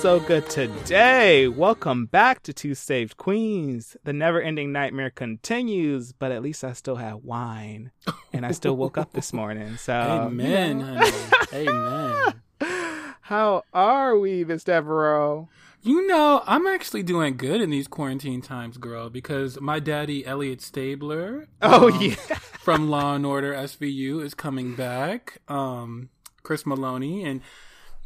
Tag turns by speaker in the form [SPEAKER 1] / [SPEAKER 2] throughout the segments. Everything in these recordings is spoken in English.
[SPEAKER 1] so good today? Welcome back to Two Saved Queens. The never ending nightmare continues, but at least I still have wine and I still woke up this morning. So,
[SPEAKER 2] Amen, honey. Amen.
[SPEAKER 1] How are we, Miss Devereaux?
[SPEAKER 2] You know, I'm actually doing good in these quarantine times, girl, because my daddy, Elliot Stabler,
[SPEAKER 1] Oh,
[SPEAKER 2] um,
[SPEAKER 1] yeah.
[SPEAKER 2] from Law and Order SVU, is coming back. Um, Chris Meloni, and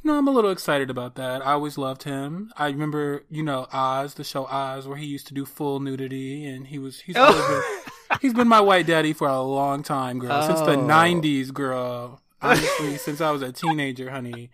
[SPEAKER 2] know, I'm a little excited about that. I always loved him. I remember, you know, Oz, the show Oz, where he used to do full nudity, and he was he's always been, oh. he's been my white daddy for a long time, girl, since the
[SPEAKER 1] Oh.
[SPEAKER 2] '90s, girl. Honestly, since I was a teenager, honey.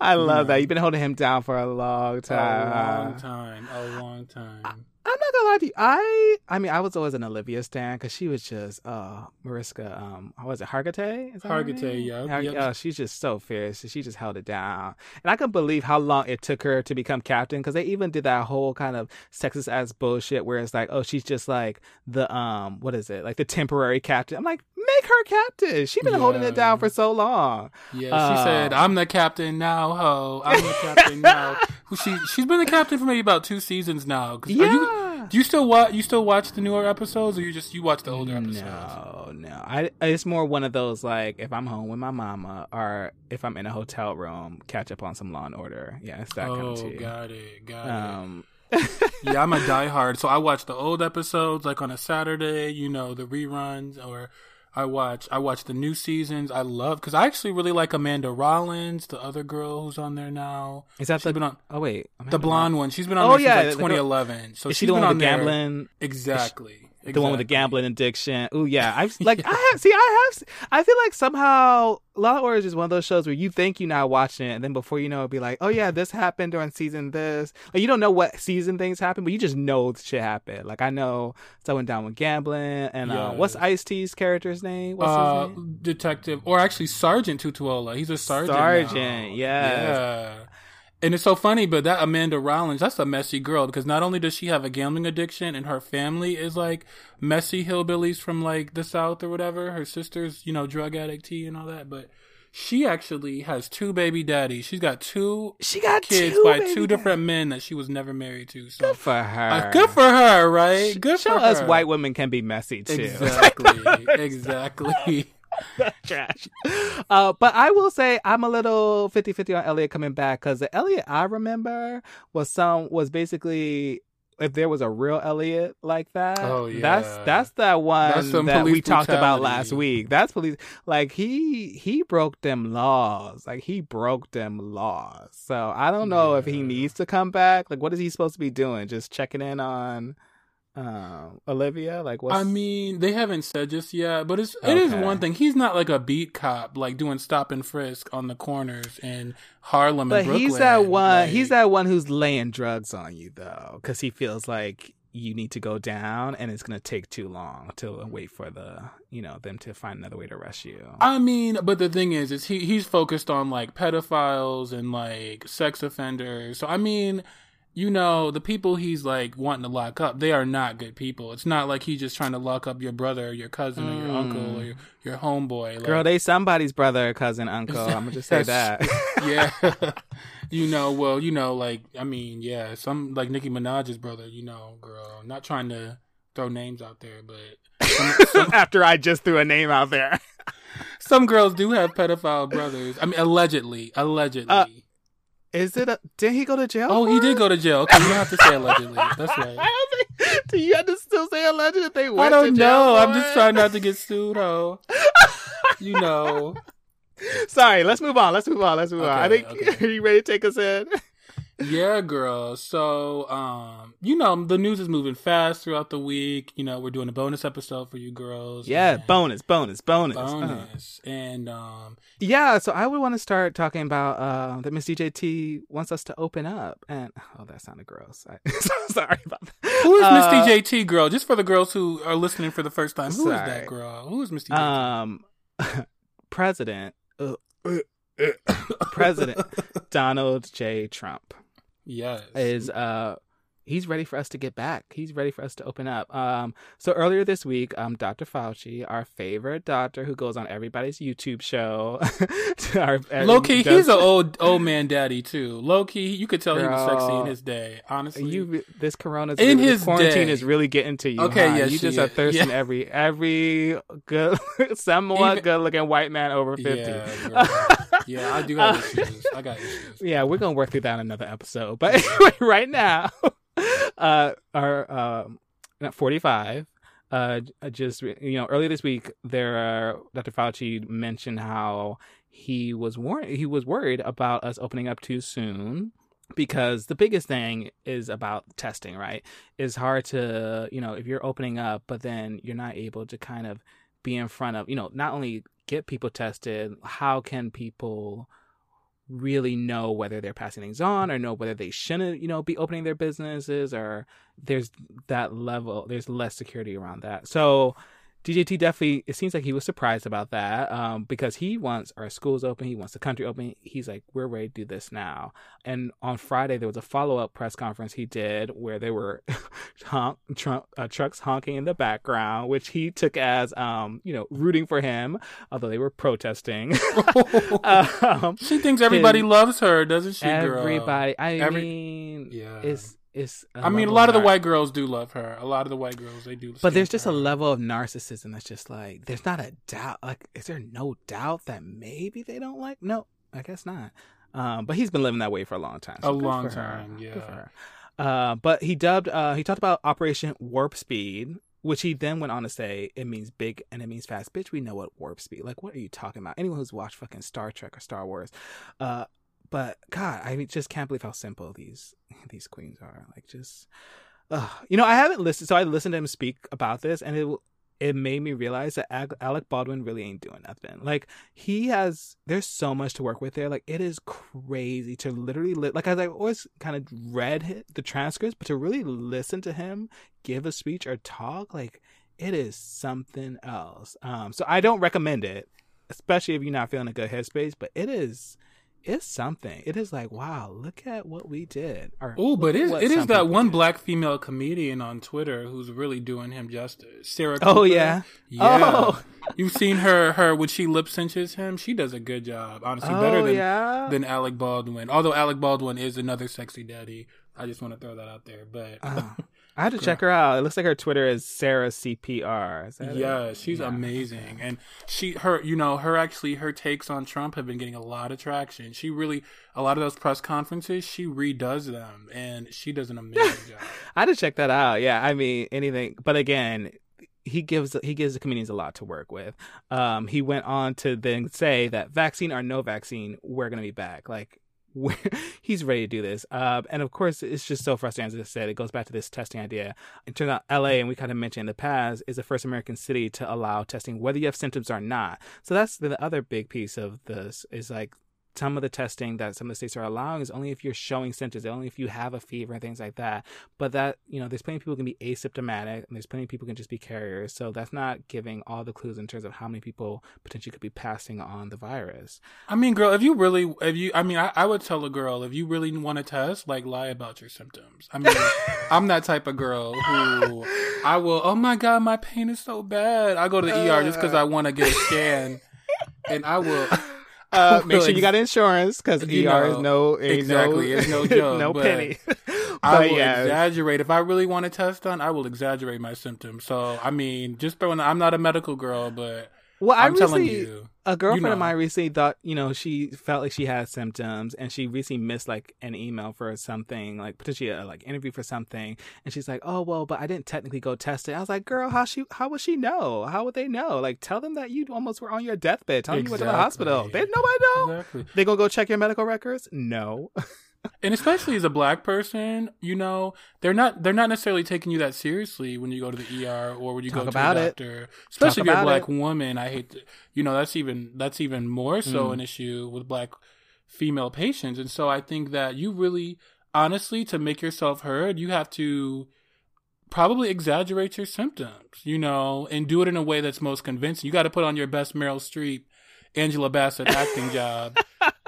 [SPEAKER 1] I love that. Mm. You've been holding him down for a long time.
[SPEAKER 2] A long time. A long time.
[SPEAKER 1] I'm not gonna lie to you. I I mean, I was always an Olivia stan because she was just uh Mariska. Um, was it Hargitay? Is that her
[SPEAKER 2] Hargitay, yeah,
[SPEAKER 1] Har-
[SPEAKER 2] yep.
[SPEAKER 1] Oh, she's just so fierce. She just held it down, and I can believe how long it took her to become captain because they even did that whole kind of sexist ass bullshit where it's like, oh, she's just like the um, what is it, like the temporary captain? I'm like, make her captain. She's been holding it down for so long.
[SPEAKER 2] Yeah, she
[SPEAKER 1] Uh,
[SPEAKER 2] said, "I'm the captain now, ho. I'm the captain now." She she's been the captain for maybe about two seasons now. 'Cause do you still watch? You still watch the newer episodes, or you just you watch the older episodes?
[SPEAKER 1] No, no. I it's more one of those like if I'm home with my mama or if I'm in a hotel room, catch up on some Law and Order. Yeah, it's that kind
[SPEAKER 2] Oh,
[SPEAKER 1] of tea.
[SPEAKER 2] got it, got
[SPEAKER 1] Um,
[SPEAKER 2] it. Yeah, I'm a diehard, so I watch the old episodes like on a Saturday. You know, the reruns, or I watch I watch the new seasons. I love because I actually really like Amanda Rollins, the other girl who's on there now.
[SPEAKER 1] is that
[SPEAKER 2] She's
[SPEAKER 1] the
[SPEAKER 2] been on
[SPEAKER 1] oh wait
[SPEAKER 2] the blonde one. She's been on
[SPEAKER 1] Oh,
[SPEAKER 2] there
[SPEAKER 1] yeah,
[SPEAKER 2] like
[SPEAKER 1] girl-
[SPEAKER 2] 2011. So
[SPEAKER 1] Is she
[SPEAKER 2] she's
[SPEAKER 1] the one
[SPEAKER 2] been
[SPEAKER 1] the
[SPEAKER 2] on there-
[SPEAKER 1] gambling?
[SPEAKER 2] Exactly.
[SPEAKER 1] The one with the gambling addiction. Oh yeah, I like. I have see. I have. I feel like somehow Law and Order is just one of those shows where you think you're not watching it, and then before you know, it be like, oh yeah, this happened during season this. Like you don't know what season things happen, but you just know shit happened. Like I know someone down with gambling, and uh, what's Ice T's character's name? What's
[SPEAKER 2] Uh,
[SPEAKER 1] his name?
[SPEAKER 2] detective, or actually Sergeant Tutuola. He's a sergeant.
[SPEAKER 1] Sergeant, yes.
[SPEAKER 2] Yeah. And it's so funny, but that Amanda Rollins, that's a messy girl because not only does she have a gambling addiction and her family is like messy hillbillies from like the South or whatever. Her sister's, you know, drug addict T and all that, but she actually has two baby daddies. She's got two
[SPEAKER 1] She got
[SPEAKER 2] kids
[SPEAKER 1] two
[SPEAKER 2] by two
[SPEAKER 1] daddies.
[SPEAKER 2] different men that she was never married to. So
[SPEAKER 1] Good for her.
[SPEAKER 2] uh, good for her, right? Good
[SPEAKER 1] Show
[SPEAKER 2] for
[SPEAKER 1] us
[SPEAKER 2] her.
[SPEAKER 1] white women can be messy too.
[SPEAKER 2] Exactly. exactly.
[SPEAKER 1] trash. Uh, but I will say I'm a little 50-50 on Elliot coming back because the Elliot I remember was some was basically if there was a real Elliot like that.
[SPEAKER 2] Oh,
[SPEAKER 1] that's
[SPEAKER 2] yeah.
[SPEAKER 1] that's that one
[SPEAKER 2] That's
[SPEAKER 1] that we talked about last week. That's police. Like he he broke them laws. Like he broke them laws. So I don't know if he needs to come back. Like what is he supposed to be doing? Just checking in on um Olivia? Like what's
[SPEAKER 2] I mean, they haven't said just yet, but it's it is
[SPEAKER 1] Okay.
[SPEAKER 2] one thing. He's not like a beat cop, like doing stop and frisk on the corners in Harlem
[SPEAKER 1] But
[SPEAKER 2] and Brooklyn.
[SPEAKER 1] he's that one.
[SPEAKER 2] Like,
[SPEAKER 1] he's that one who's laying drugs on you though, because he feels like you need to go down, and it's gonna take too long to wait for the you know them to find another way to arrest you.
[SPEAKER 2] I mean, but the thing is, is he he's focused on like pedophiles and like sex offenders. So I mean, you know, the people he's like wanting to lock up, they are not good people. It's not like he's just trying to lock up your brother, or your cousin, or your
[SPEAKER 1] Mm.
[SPEAKER 2] uncle, or your, your homeboy. Like,
[SPEAKER 1] Girl, they somebody's brother, cousin, uncle. I'm gonna just say that.
[SPEAKER 2] Yeah. you know, well, you know, like I mean, yeah, some like Nicki Minaj's brother, you know, girl. Not trying to throw names out there, but some, some,
[SPEAKER 1] After I just threw a name out there.
[SPEAKER 2] some girls do have pedophile brothers. I mean, allegedly, allegedly.
[SPEAKER 1] Uh, Is it? A, did he go to jail?
[SPEAKER 2] oh, he did go to jail. Okay, you don't have to say allegedly. That's right.
[SPEAKER 1] I don't think. Do you have to still say alleged? if They
[SPEAKER 2] I don't
[SPEAKER 1] to jail
[SPEAKER 2] know. I'm just trying not to get sued, ho. You know.
[SPEAKER 1] Sorry. Let's move on. Let's move on. Let's move on. I think.
[SPEAKER 2] okay.
[SPEAKER 1] Are you ready to take us in?
[SPEAKER 2] Yeah, girl. So, um, you know, the news is moving fast throughout the week. You know, we're doing a bonus episode for you girls.
[SPEAKER 1] Yeah, bonus, bonus, bonus. Uh.
[SPEAKER 2] bonus. And um,
[SPEAKER 1] Yeah, so I would want to start talking about uh, that Miss DJT wants us to open up, and oh, that sounded gross. I, so sorry about that.
[SPEAKER 2] who is Miss
[SPEAKER 1] Uh,
[SPEAKER 2] DJT girl? Just for the girls who are listening for the first time, who is
[SPEAKER 1] Sorry.
[SPEAKER 2] that girl? Who is Miss DJT?
[SPEAKER 1] Um, President, uh, uh, uh, President Donald J. Trump
[SPEAKER 2] yes.
[SPEAKER 1] is uh he's ready for us to get back. He's ready for us to open up. Um, so earlier this week, um, Dr. Fauci, our favorite doctor who goes on everybody's YouTube show,
[SPEAKER 2] our, low key, does, he's an old old man daddy too. Low key, you could tell girl, he was sexy in his day. Honestly,
[SPEAKER 1] you this Corona in really, his quarantine day. is really getting to you. Okay, huh? yeah, you just are thirsting yeah. every every good, somewhat Even, good looking white man over fifty.
[SPEAKER 2] Yeah, yeah I do have issues. I got issues.
[SPEAKER 1] Yeah, we're gonna work through that in another episode. But anyway, right now uh, are um, 45. Uh, just you know, earlier this week, there, uh, Dr. Fauci mentioned how he was wor- he was worried about us opening up too soon because the biggest thing is about testing, right? It's hard to you know if you're opening up, but then you're not able to kind of be in front of you know not only get people tested, how can people really know whether they're passing things on or know whether they shouldn't, you know, be opening their businesses or there's that level, there's less security around that. So DJT definitely, it seems like he was surprised about that um, because he wants our schools open. He wants the country open. He's like, we're ready to do this now. And on Friday, there was a follow up press conference he did where there were honk, uh, trucks honking in the background, which he took as, um, you know, rooting for him, although they were protesting.
[SPEAKER 2] um, she thinks everybody his, loves her, doesn't she?
[SPEAKER 1] Everybody. Girl? I Every, mean, yeah. it's it's
[SPEAKER 2] I mean a lot of, the white girls do love her. A lot of the white girls they do.
[SPEAKER 1] But there's just her. a level of narcissism that's just like there's not a doubt. Like, is there no doubt that maybe they don't like? No, I guess not. Um, but he's been living that way for a long time.
[SPEAKER 2] So a long time,
[SPEAKER 1] yeah. Uh, but he dubbed. Uh, he talked about Operation Warp Speed, which he then went on to say it means big and it means fast. Bitch, we know what warp speed. Like, what are you talking about? Anyone who's watched fucking Star Trek or Star Wars, uh, but God, I just can't believe how simple these these queens are. Like just, uh, you know, I haven't listened. So I listened to him speak about this, and it it made me realize that Alec Baldwin really ain't doing nothing. Like he has, there's so much to work with there. Like it is crazy to literally li- like I always kind of read the transcripts, but to really listen to him give a speech or talk, like it is something else. Um, so I don't recommend it, especially if you're not feeling a good headspace. But it is it's something. It is like, wow, look at what we did.
[SPEAKER 2] Oh, but it, it is that one did. black female comedian on Twitter who's really doing him justice. Sarah.
[SPEAKER 1] Oh, Cooper. Oh yeah,
[SPEAKER 2] yeah. Oh. You've seen her her when she lip synches him. She does a good job, honestly, oh, better than yeah? than Alec Baldwin. Although Alec Baldwin is another sexy daddy. I just want to throw that out there, but.
[SPEAKER 1] Oh. I had to check her out. It looks like her Twitter is Sarah CPR.
[SPEAKER 2] yeah, it? she's yeah. amazing, and she her you know her actually her takes on Trump have been getting a lot of traction. She really a lot of those press conferences she redoes them, and she does an amazing job.
[SPEAKER 1] I had to check that out. Yeah, I mean anything, but again, he gives he gives the comedians a lot to work with. Um, he went on to then say that vaccine or no vaccine, we're gonna be back. Like he's ready to do this. Uh, and of course, it's just so frustrating. As I said, it goes back to this testing idea. It turns out LA, and we kind of mentioned in the past, is the first American city to allow testing whether you have symptoms or not. So that's the other big piece of this is like some of the testing that some of the states are allowing is only if you're showing symptoms, only if you have a fever and things like that. But that, you know, there's plenty of people can be asymptomatic and there's plenty of people can just be carriers. So that's not giving all the clues in terms of how many people potentially could be passing on the virus.
[SPEAKER 2] I mean, girl, if you really, if you, I mean, I, I would tell a girl, if you really want to test, like lie about your symptoms. I mean, I'm that type of girl who I will, oh my God, my pain is so bad. I go to the uh, ER just because I want to get a scan and I will.
[SPEAKER 1] Uh, make sure you got insurance because ER know, is no
[SPEAKER 2] exactly
[SPEAKER 1] no,
[SPEAKER 2] it's no joke,
[SPEAKER 1] no penny.
[SPEAKER 2] I will yeah. exaggerate if I really want a test done. I will exaggerate my symptoms. So I mean, just throwing. I'm not a medical girl, but well, I'm I telling you,
[SPEAKER 1] a girlfriend you know. of mine recently thought, you know, she felt like she had symptoms, and she recently missed like an email for something, like potentially a like interview for something, and she's like, "Oh well, but I didn't technically go test it." I was like, "Girl, how she? How would she know? How would they know? Like, tell them that you almost were on your deathbed. Tell them exactly. you went to the hospital. They nobody know. Exactly. They gonna go check your medical records? No."
[SPEAKER 2] and especially as a black person, you know, they're not they're not necessarily taking you that seriously when you go to the ER or when you Talk go to a doctor. It. Especially Talk if you're a black it. woman. I hate to, you know, that's even that's even more so mm. an issue with black female patients. And so I think that you really honestly to make yourself heard, you have to probably exaggerate your symptoms, you know, and do it in a way that's most convincing. You got to put on your best Meryl Streep Angela Bassett acting job.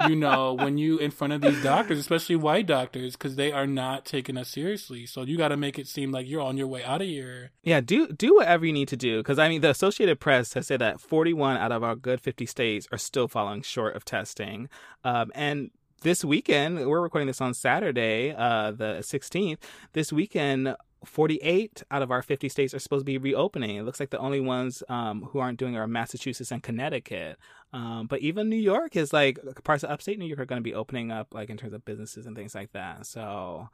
[SPEAKER 2] You know, when you in front of these doctors, especially white doctors, because they are not taking us seriously. So you got to make it seem like you're on your way out of here.
[SPEAKER 1] Yeah, do do whatever you need to do because I mean the Associated Press has said that 41 out of our good 50 states are still falling short of testing, um, and this weekend we're recording this on Saturday, uh, the 16th. This weekend. 48 out of our 50 states are supposed to be reopening. It looks like the only ones um, who aren't doing are Massachusetts and Connecticut. Um, but even New York is like parts of upstate New York are going to be opening up, like in terms of businesses and things like that. So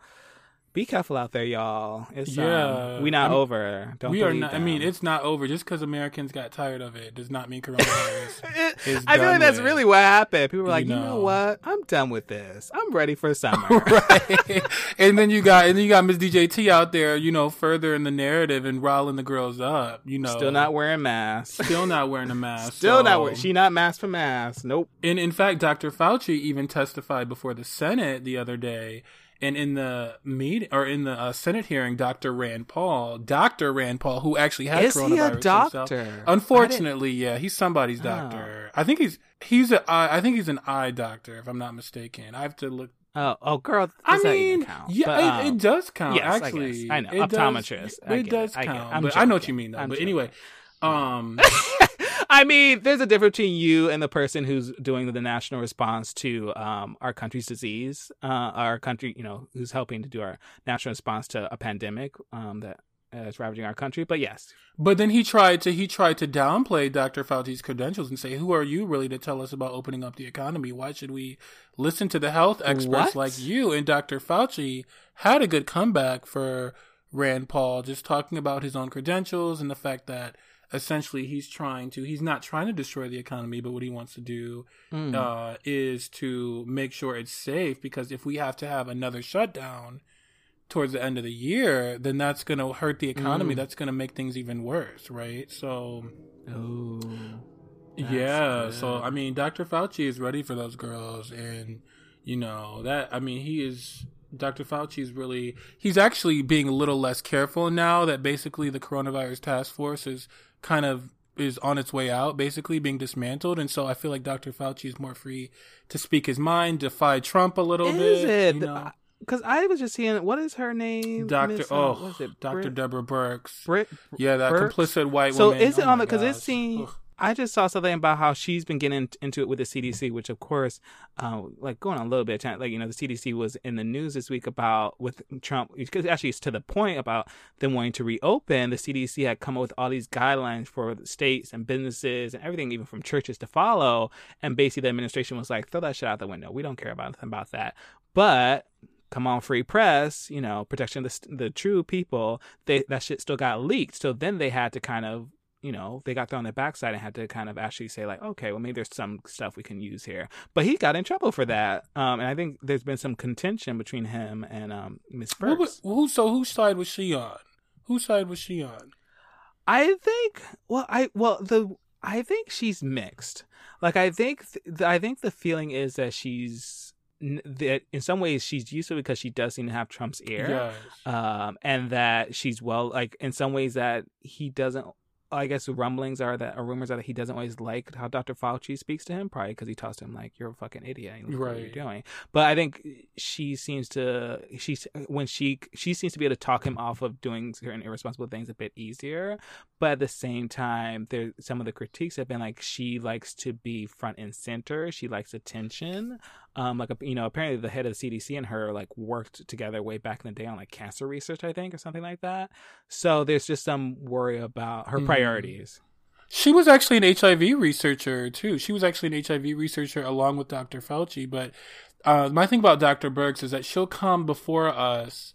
[SPEAKER 1] be careful out there, y'all. It's, yeah, um, we not I'm, over. Don't we are not.
[SPEAKER 2] Them. I mean, it's not over. Just because Americans got tired of it does not mean coronavirus.
[SPEAKER 1] it, I feel like that's really what happened. People were like, you know. you know. what? I'm done with this. I'm ready for summer.
[SPEAKER 2] right. and then you got and then you got Miss DJT out there, you know, further in the narrative and riling the girls up. You know,
[SPEAKER 1] still not wearing masks.
[SPEAKER 2] Still not wearing a mask.
[SPEAKER 1] still so. not. wearing. She not mask for mask. Nope.
[SPEAKER 2] And in fact, Dr. Fauci even testified before the Senate the other day and in the meet or in the uh, Senate hearing, Dr. Rand Paul, Dr. Rand Paul, who actually had
[SPEAKER 1] Is
[SPEAKER 2] coronavirus
[SPEAKER 1] he a doctor?
[SPEAKER 2] Himself, unfortunately, yeah, he's somebody's oh. doctor. I think he's he's a I think he's an eye doctor, if I'm not mistaken. I have to look.
[SPEAKER 1] Oh, oh, girl!
[SPEAKER 2] I mean, yeah, but, um, it, it, does count. Yes, actually,
[SPEAKER 1] I, I know. It
[SPEAKER 2] Optometrist. Does, it does it. count. I, but I know what you mean, though. I'm but joking. anyway, um,
[SPEAKER 1] I mean, there's a difference between you and the person who's doing the national response to um, our country's disease, uh, our country, you know, who's helping to do our national response to a pandemic um, that is ravaging our country. But yes,
[SPEAKER 2] but then he tried to he tried to downplay Dr. Fauci's credentials and say, "Who are you really to tell us about opening up the economy? Why should we listen to the health experts what? like you?" And Dr. Fauci had a good comeback for Rand Paul, just talking about his own credentials and the fact that essentially he's trying to he's not trying to destroy the economy but what he wants to do mm. uh, is to make sure it's safe because if we have to have another shutdown towards the end of the year then that's going to hurt the economy mm. that's going to make things even worse right so
[SPEAKER 1] oh
[SPEAKER 2] yeah good. so i mean dr fauci is ready for those girls and you know that i mean he is Dr. Fauci is really he's actually being a little less careful now that basically the coronavirus task force is kind of is on its way out, basically being dismantled. And so I feel like Dr. Fauci is more free to speak his mind, defy Trump a little
[SPEAKER 1] is
[SPEAKER 2] bit.
[SPEAKER 1] Is it? Because you know? I was just seeing what is her name?
[SPEAKER 2] Doctor. Uh, oh, was it Dr. Deborah Birx. Brit. Yeah, that Birx? complicit white
[SPEAKER 1] so
[SPEAKER 2] woman.
[SPEAKER 1] So is it
[SPEAKER 2] oh
[SPEAKER 1] on the? Because it seems. I just saw something about how she's been getting into it with the CDC, which of course, uh, like going on a little bit, like you know, the CDC was in the news this week about with Trump because actually it's to the point about them wanting to reopen. The CDC had come up with all these guidelines for states and businesses and everything, even from churches to follow. And basically, the administration was like, throw that shit out the window. We don't care about anything about that. But come on free press you know protection of the, the true people they that shit still got leaked so then they had to kind of you know, they got thrown on their backside and had to kind of actually say like, okay, well maybe there's some stuff we can use here. But he got in trouble for that, um, and I think there's been some contention between him and um, Miss Birx.
[SPEAKER 2] Who, who, so whose side was she on? Whose side was she on?
[SPEAKER 1] I think. Well, I well the I think she's mixed. Like I think th- I think the feeling is that she's that in some ways she's used to because she does seem to have Trump's ear,
[SPEAKER 2] yes.
[SPEAKER 1] um, and that she's well like in some ways that he doesn't I guess rumblings are that or rumors are that he doesn't always like how Dr. Fauci speaks to him, probably because he talks to him like you're a fucking idiot. right. What you're doing. But I think she seems to she's when she she seems to be able to talk him off of doing certain irresponsible things a bit easier. But at the same time, there some of the critiques have been like she likes to be front and center. She likes attention um like you know apparently the head of the cdc and her like worked together way back in the day on like cancer research i think or something like that. So there's just some worry about her mm. priorities.
[SPEAKER 2] She was actually an hiv researcher too. She was actually an hiv researcher along with dr fauci but uh, my thing about dr Birx is that she'll come before us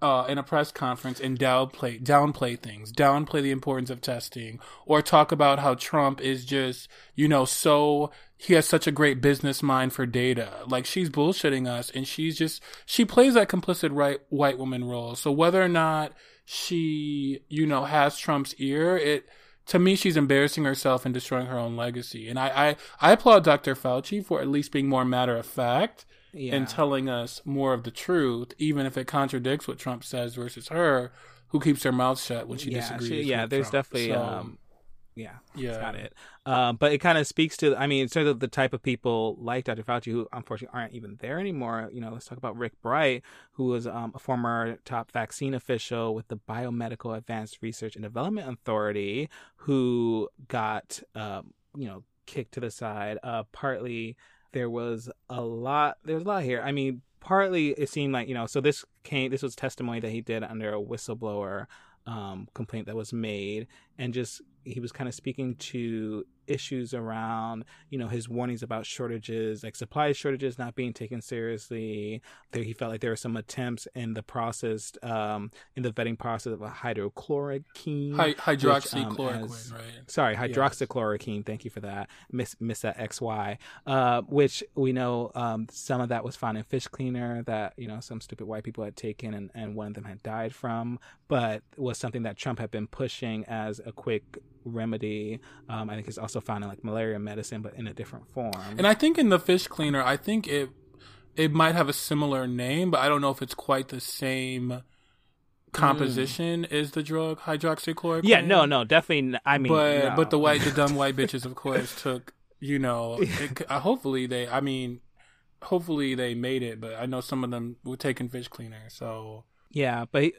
[SPEAKER 2] uh, in a press conference and downplay downplay things, downplay the importance of testing, or talk about how Trump is just you know so he has such a great business mind for data. Like she's bullshitting us, and she's just she plays that complicit right white woman role. So whether or not she you know has Trump's ear, it to me she's embarrassing herself and destroying her own legacy. And I I, I applaud Dr. Fauci for at least being more matter of fact yeah. and telling us more of the truth, even if it contradicts what Trump says versus her, who keeps her mouth shut when she
[SPEAKER 1] yeah,
[SPEAKER 2] disagrees.
[SPEAKER 1] She, yeah, there's
[SPEAKER 2] Trump.
[SPEAKER 1] definitely. So, um, yeah, yeah, got it. Um, but it kind of speaks to, I mean, sort of the type of people like Dr. Fauci who unfortunately aren't even there anymore. You know, let's talk about Rick Bright, who was um, a former top vaccine official with the Biomedical Advanced Research and Development Authority, who got, um, you know, kicked to the side. Uh, partly there was a lot, there's a lot here. I mean, partly it seemed like, you know, so this came, this was testimony that he did under a whistleblower um, complaint that was made, and just he was kind of speaking to issues around, you know, his warnings about shortages, like supply shortages not being taken seriously. There, he felt like there were some attempts in the process, um, in the vetting process of a hydrochloroquine,
[SPEAKER 2] Hy- hydroxychloroquine, um, as, right?
[SPEAKER 1] Sorry, hydroxychloroquine. Thank you for that. Miss miss that X Y, uh, which we know um, some of that was found in fish cleaner that you know some stupid white people had taken and, and one of them had died from, but was something that Trump had been pushing as a quick remedy. Um, I think it's also found in like malaria medicine, but in a different form.
[SPEAKER 2] And I think in the fish cleaner, I think it it might have a similar name, but I don't know if it's quite the same composition mm. as the drug hydroxychloroquine.
[SPEAKER 1] Yeah, no, no, definitely. I mean,
[SPEAKER 2] but
[SPEAKER 1] no.
[SPEAKER 2] but the white, the dumb white bitches, of course, took you know. It, uh, hopefully they. I mean, hopefully they made it, but I know some of them were taking fish cleaner. So
[SPEAKER 1] yeah, but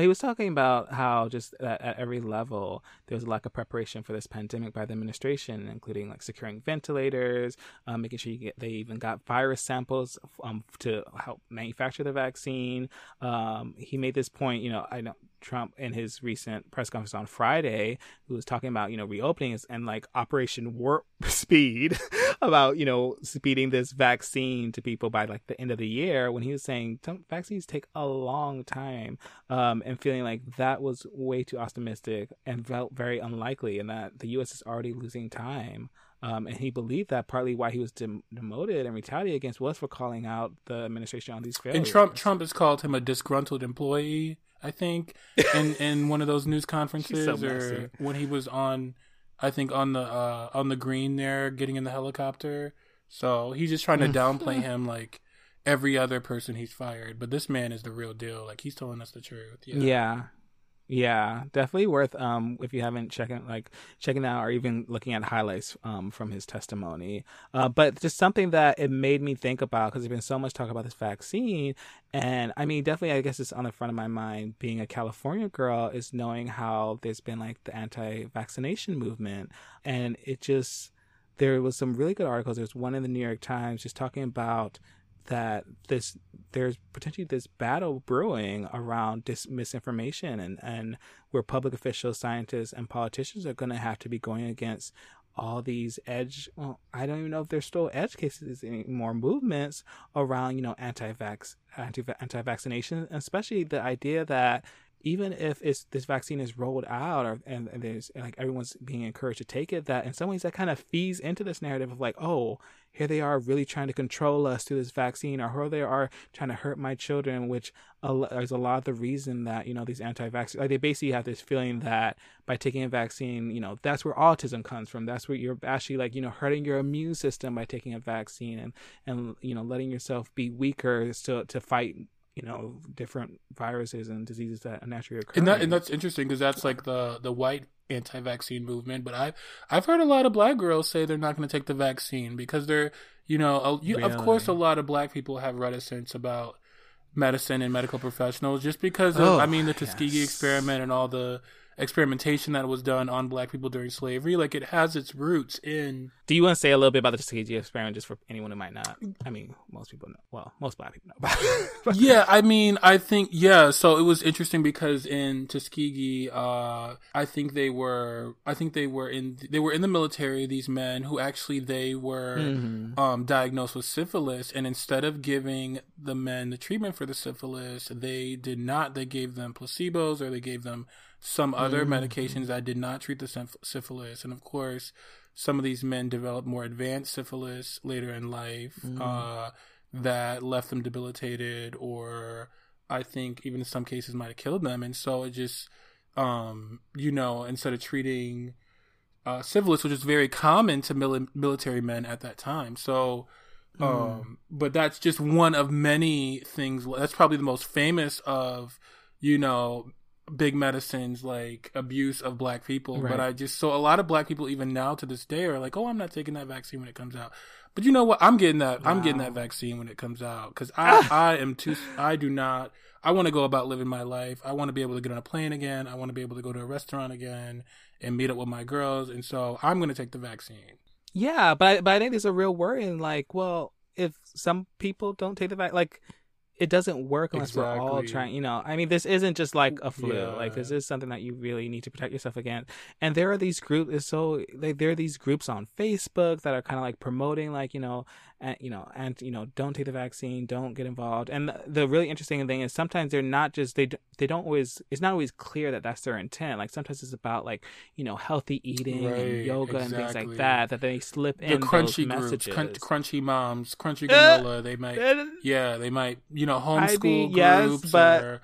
[SPEAKER 1] but he was talking about how just at, at, every level there was a lack of preparation for this pandemic by the administration, including like securing ventilators, um, making sure you get they even got virus samples um, to help manufacture the vaccine. Um, he made this point, you know, I know Trump in his recent press conference on Friday, who was talking about, you know, reopenings and like Operation Warp Speed about, you know, speeding this vaccine to people by like the end of the year when he was saying vaccines take a long time um, and feeling like that was way too optimistic and felt very unlikely and that the U.S. is already losing time. Um, and he believed that partly why he was dem- demoted and retaliated against was for calling out the administration on these failures.
[SPEAKER 2] And Trump, Trump has called him a disgruntled employee. I think, in in one of those news conferences so or when he was on, I think on the uh, on the green there, getting in the helicopter. So he's just trying to downplay him like every other person he's fired, but this man is the real deal. Like he's telling us the truth.
[SPEAKER 1] Yeah. Yeah. Yeah, definitely worth um if you haven't checking like checking out or even looking at highlights um from his testimony. Uh, but just something that it made me think about because there's been so much talk about this vaccine, and I mean definitely I guess it's on the front of my mind. Being a California girl is knowing how there's been like the anti-vaccination movement, and it just there was some really good articles. There's one in the New York Times just talking about that this there's potentially this battle brewing around dis- misinformation and, and where public officials, scientists, and politicians are going to have to be going against all these edge well i don't even know if there's still edge cases anymore movements around you know anti-vax anti anti-vaccination especially the idea that even if it's this vaccine is rolled out or and, and there's like everyone's being encouraged to take it that in some ways that kind of feeds into this narrative of like oh here they are really trying to control us through this vaccine, or here they are trying to hurt my children, which is a lot of the reason that, you know, these anti vaccines, like they basically have this feeling that by taking a vaccine, you know, that's where autism comes from. That's where you're actually like, you know, hurting your immune system by taking a vaccine and, and, you know, letting yourself be weaker to, to fight you know different viruses and diseases that naturally occur.
[SPEAKER 2] And that and that's interesting because that's like the the white anti-vaccine movement. But I've I've heard a lot of black girls say they're not going to take the vaccine because they're you know you, really? of course a lot of black people have reticence about medicine and medical professionals just because of, oh, I mean the Tuskegee yes. experiment and all the experimentation that was done on black people during slavery. Like it has its roots in.
[SPEAKER 1] Do you want to say a little bit about the Tuskegee experiment, just for anyone who might not? I mean, most people know. Well, most black people know. About it.
[SPEAKER 2] Yeah, I mean, I think yeah. So it was interesting because in Tuskegee, uh, I think they were, I think they were in, they were in the military. These men who actually they were mm-hmm. um, diagnosed with syphilis, and instead of giving the men the treatment for the syphilis, they did not. They gave them placebos or they gave them some other mm-hmm. medications that did not treat the syphilis. And of course, some of these men developed more advanced syphilis later in life mm-hmm. uh, that left them debilitated, or I think even in some cases might have killed them. And so it just, um, you know, instead of treating uh, syphilis, which is very common to mil- military men at that time. So, mm. um, but that's just one of many things. That's probably the most famous of, you know, big medicine's like abuse of black people.
[SPEAKER 1] Right.
[SPEAKER 2] But I just so a lot of black people even now to this day are like, oh, I'm not taking that vaccine when it comes out. But you know what? I'm getting that. I'm getting that vaccine when it comes out because I ah. I am too. I do not. I want to go about living my life. I want to be able to get on a plane again. I want to be able to go to a restaurant again and meet up with my girls. And so I'm going to take the vaccine.
[SPEAKER 1] Yeah, but I, but I think there's a real worry in like, well, if some people don't take the vaccine, like it doesn't work unless we're all trying. You know, I mean, this isn't just like a flu.
[SPEAKER 2] Yeah.
[SPEAKER 1] Like this is something that you really need to protect yourself against. And there are these groups. It's so like there are these groups on Facebook that are kind of like promoting like you know, and you know, and you know, don't take the vaccine, don't get involved. And the, the really interesting thing is sometimes they're not just they they don't always. It's not always clear that that's their intent. Like sometimes it's about like you know healthy eating
[SPEAKER 2] Right,
[SPEAKER 1] and yoga and things like that that they slip
[SPEAKER 2] The
[SPEAKER 1] in
[SPEAKER 2] crunchy
[SPEAKER 1] those
[SPEAKER 2] groups, crun- crunchy moms, crunchy
[SPEAKER 1] Uh,
[SPEAKER 2] granola. they might,
[SPEAKER 1] Uh,
[SPEAKER 2] yeah, they might, you know, homeschool
[SPEAKER 1] mean, yes,
[SPEAKER 2] groups.
[SPEAKER 1] but-
[SPEAKER 2] or,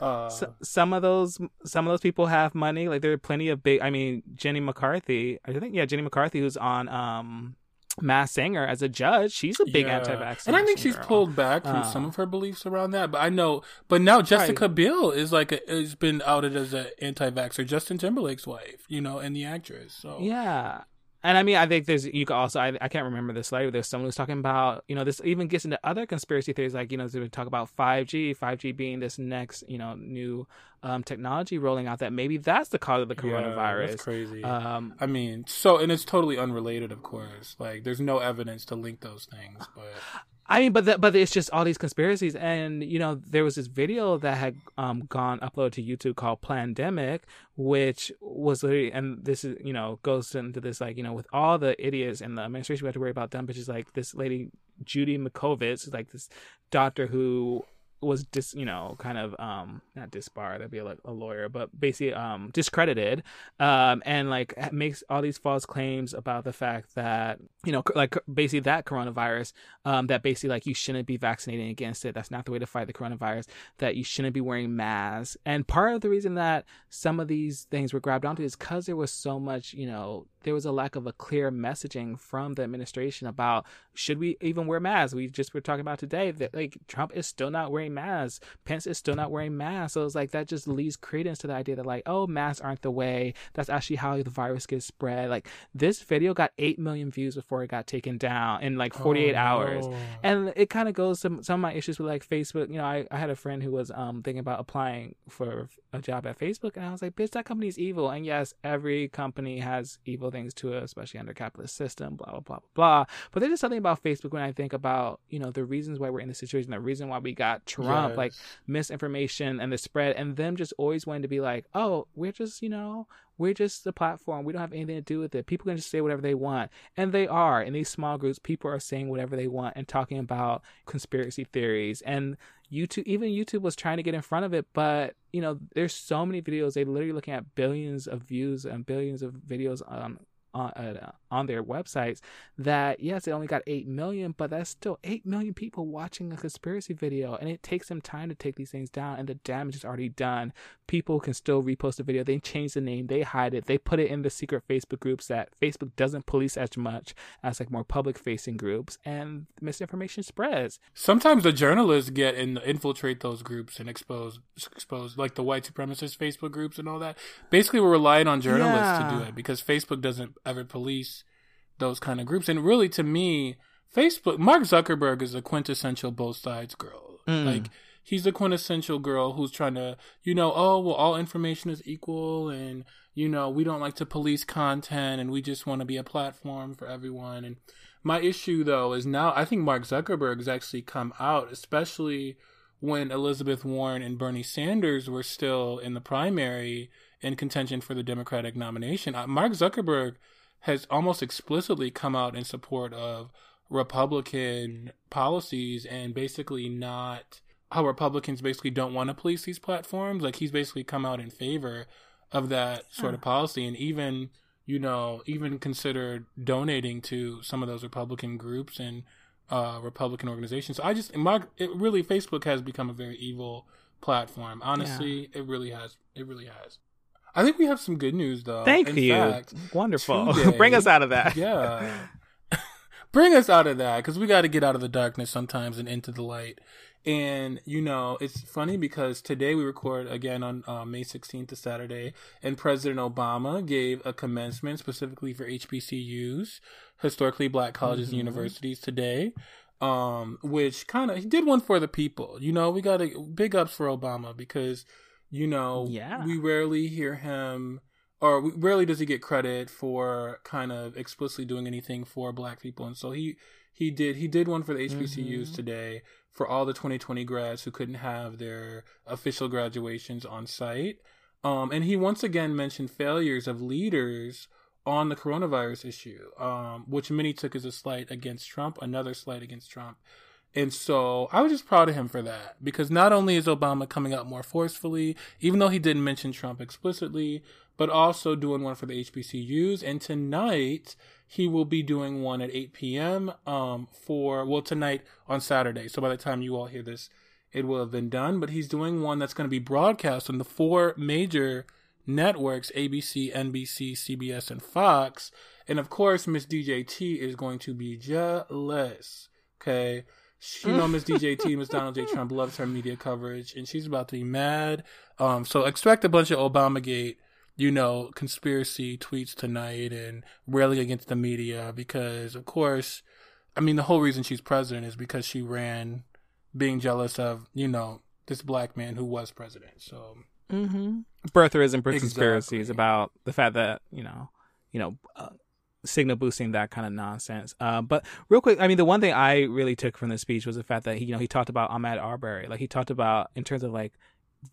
[SPEAKER 2] uh,
[SPEAKER 1] S- some of those some of those people have money like there are plenty of big i mean jenny mccarthy i think yeah jenny mccarthy who's on um Masked Singer as a judge she's a big
[SPEAKER 2] Yeah.
[SPEAKER 1] anti-vaccine
[SPEAKER 2] And I think she's
[SPEAKER 1] girl.
[SPEAKER 2] pulled back from
[SPEAKER 1] Uh,
[SPEAKER 2] some of her beliefs around that. But I know, but now Jessica Biel is like a, has been outed as an anti-vaxxer. Justin Timberlake's wife, you know, and the actress. So
[SPEAKER 1] yeah and I mean, I think there's you could also I, I can't remember this later. There's someone who's talking about you know this even gets into other conspiracy theories like you know they would talk about 5G, 5G being this next you know new um, technology rolling out that maybe that's the cause of the
[SPEAKER 2] Yeah,
[SPEAKER 1] coronavirus.
[SPEAKER 2] that's crazy.
[SPEAKER 1] Um,
[SPEAKER 2] I mean, so and it's totally unrelated, of course. Like, there's no evidence to link those things. But
[SPEAKER 1] I mean, but that, but it's just all these conspiracies, and you know, there was this video that had um gone uploaded to YouTube called Plandemic, which was literally, and this is you know goes into this like you know with all the idiots in the administration, we have to worry about them, but just like this lady Judy Mikovits, like this doctor who was dis you know kind of um not disbarred that'd be like a lawyer but basically um discredited um and like makes all these false claims about the fact that you know like basically that coronavirus um that basically like you shouldn't be vaccinating against it. That's not the way to fight the coronavirus. That you shouldn't be wearing masks. And part of the reason that some of these things were grabbed onto is because there was so much you know there was a lack of a clear messaging from the administration about should we even wear masks? We just were talking about today that like trump is still not wearing masks. Pence is still not wearing masks. So it's like that just leaves credence to the idea that like oh masks aren't the way. That's actually how the virus gets spread. Like this video got 8 million views before it got taken down in like 48
[SPEAKER 2] Oh,
[SPEAKER 1] hours. And it kind of goes to some of my issues with like Facebook. You know, I, I had a friend who was um thinking about applying for a job at Facebook, and I was like, bitch, that company's evil. And yes, every company has evil things to it, especially under capitalist system, blah blah blah blah blah. But there's just something about Facebook when I think about you know the reasons why we're in this situation, the reason why we got Trump,
[SPEAKER 2] Yes.
[SPEAKER 1] like misinformation and the spread, and them just always wanting to be like, oh, we're just you know. We're just the platform. We don't have anything to do with it. People can just say whatever they want. And they are. In these small groups, people are saying whatever they want and talking about conspiracy theories. And YouTube, even YouTube was trying to get in front of it, but you know, there's so many videos. They're literally looking at billions of views and billions of videos on on uh, on their websites. That yes, it only got eight million, but that's still eight million people watching a conspiracy video, and it takes them time to take these things down. And the damage is already done. People can still repost the video. They change the name, they hide it, they put it in the secret Facebook groups that Facebook doesn't police as much as like more public facing groups, and misinformation spreads.
[SPEAKER 2] Sometimes the journalists get and infiltrate those groups and expose expose like the white supremacist Facebook groups and all that. Basically, we're relying on journalists to do it because Facebook doesn't ever police those kind of groups. And really, to me, Facebook Mark Zuckerberg is a quintessential both sides girl.
[SPEAKER 1] Mm.
[SPEAKER 2] Like he's a quintessential girl who's trying to, you know, oh well, all information is equal, and you know, we don't like to police content, and we just want to be a platform for everyone. And my issue though is now I think Mark Zuckerberg has actually come out, especially when Elizabeth Warren and Bernie Sanders were still in the primary in contention for the Democratic nomination. Uh, Mark Zuckerberg has almost explicitly come out in support of Republican policies and basically not how Republicans basically don't want to police these platforms. Like he's basically come out in favor of that sort of policy and even you know even considered donating to some of those Republican groups and uh, Republican organizations. So I just Mark, it really Facebook has become a very evil platform. Honestly, it really has. It really has. I think we have some good news though.
[SPEAKER 1] Thank
[SPEAKER 2] In
[SPEAKER 1] you.
[SPEAKER 2] fact,
[SPEAKER 1] Wonderful.
[SPEAKER 2] today-
[SPEAKER 1] Bring us out of that.
[SPEAKER 2] yeah. bring us out of that because we got to get out of the darkness sometimes and into the light. And you know, it's funny because today we record again on uh, May 16th, to Saturday, and President Obama gave a commencement specifically for HBCUs, historically black colleges mm-hmm. and universities today. Um, which kind of he did one for the people. You know, we got to big ups for Obama because you know,
[SPEAKER 1] yeah.
[SPEAKER 2] we rarely hear him or rarely does he get credit for kind of explicitly doing anything for black people and so he he did he did one for the HBCUs mm-hmm. today for all the 2020 grads who couldn't have their official graduations on site um, and he once again mentioned failures of leaders on the coronavirus issue um, which many took as a slight against Trump another slight against Trump and so I was just proud of him for that because not only is Obama coming out more forcefully, even though he didn't mention Trump explicitly, but also doing one for the HBCUs. And tonight he will be doing one at 8 p.m. Um, for well tonight on Saturday. So by the time you all hear this, it will have been done. But he's doing one that's going to be broadcast on the four major networks: ABC, NBC, CBS, and Fox. And of course, Miss DJT is going to be jealous. Okay she know Miss DJT, Miss Donald J. Trump loves her media coverage, and she's about to be mad. Um, so expect a bunch of Obamagate, you know, conspiracy tweets tonight and railing against the media because, of course, I mean, the whole reason she's president is because she ran being jealous of, you know, this black man who was president. So,
[SPEAKER 1] mm-hmm. birtherism, conspiracies exactly. about the fact that you know, you know. Uh, signal boosting that kind of nonsense. Uh, but real quick, I mean, the one thing I really took from the speech was the fact that he, you know, he talked about Ahmaud Arbery. Like he talked about in terms of like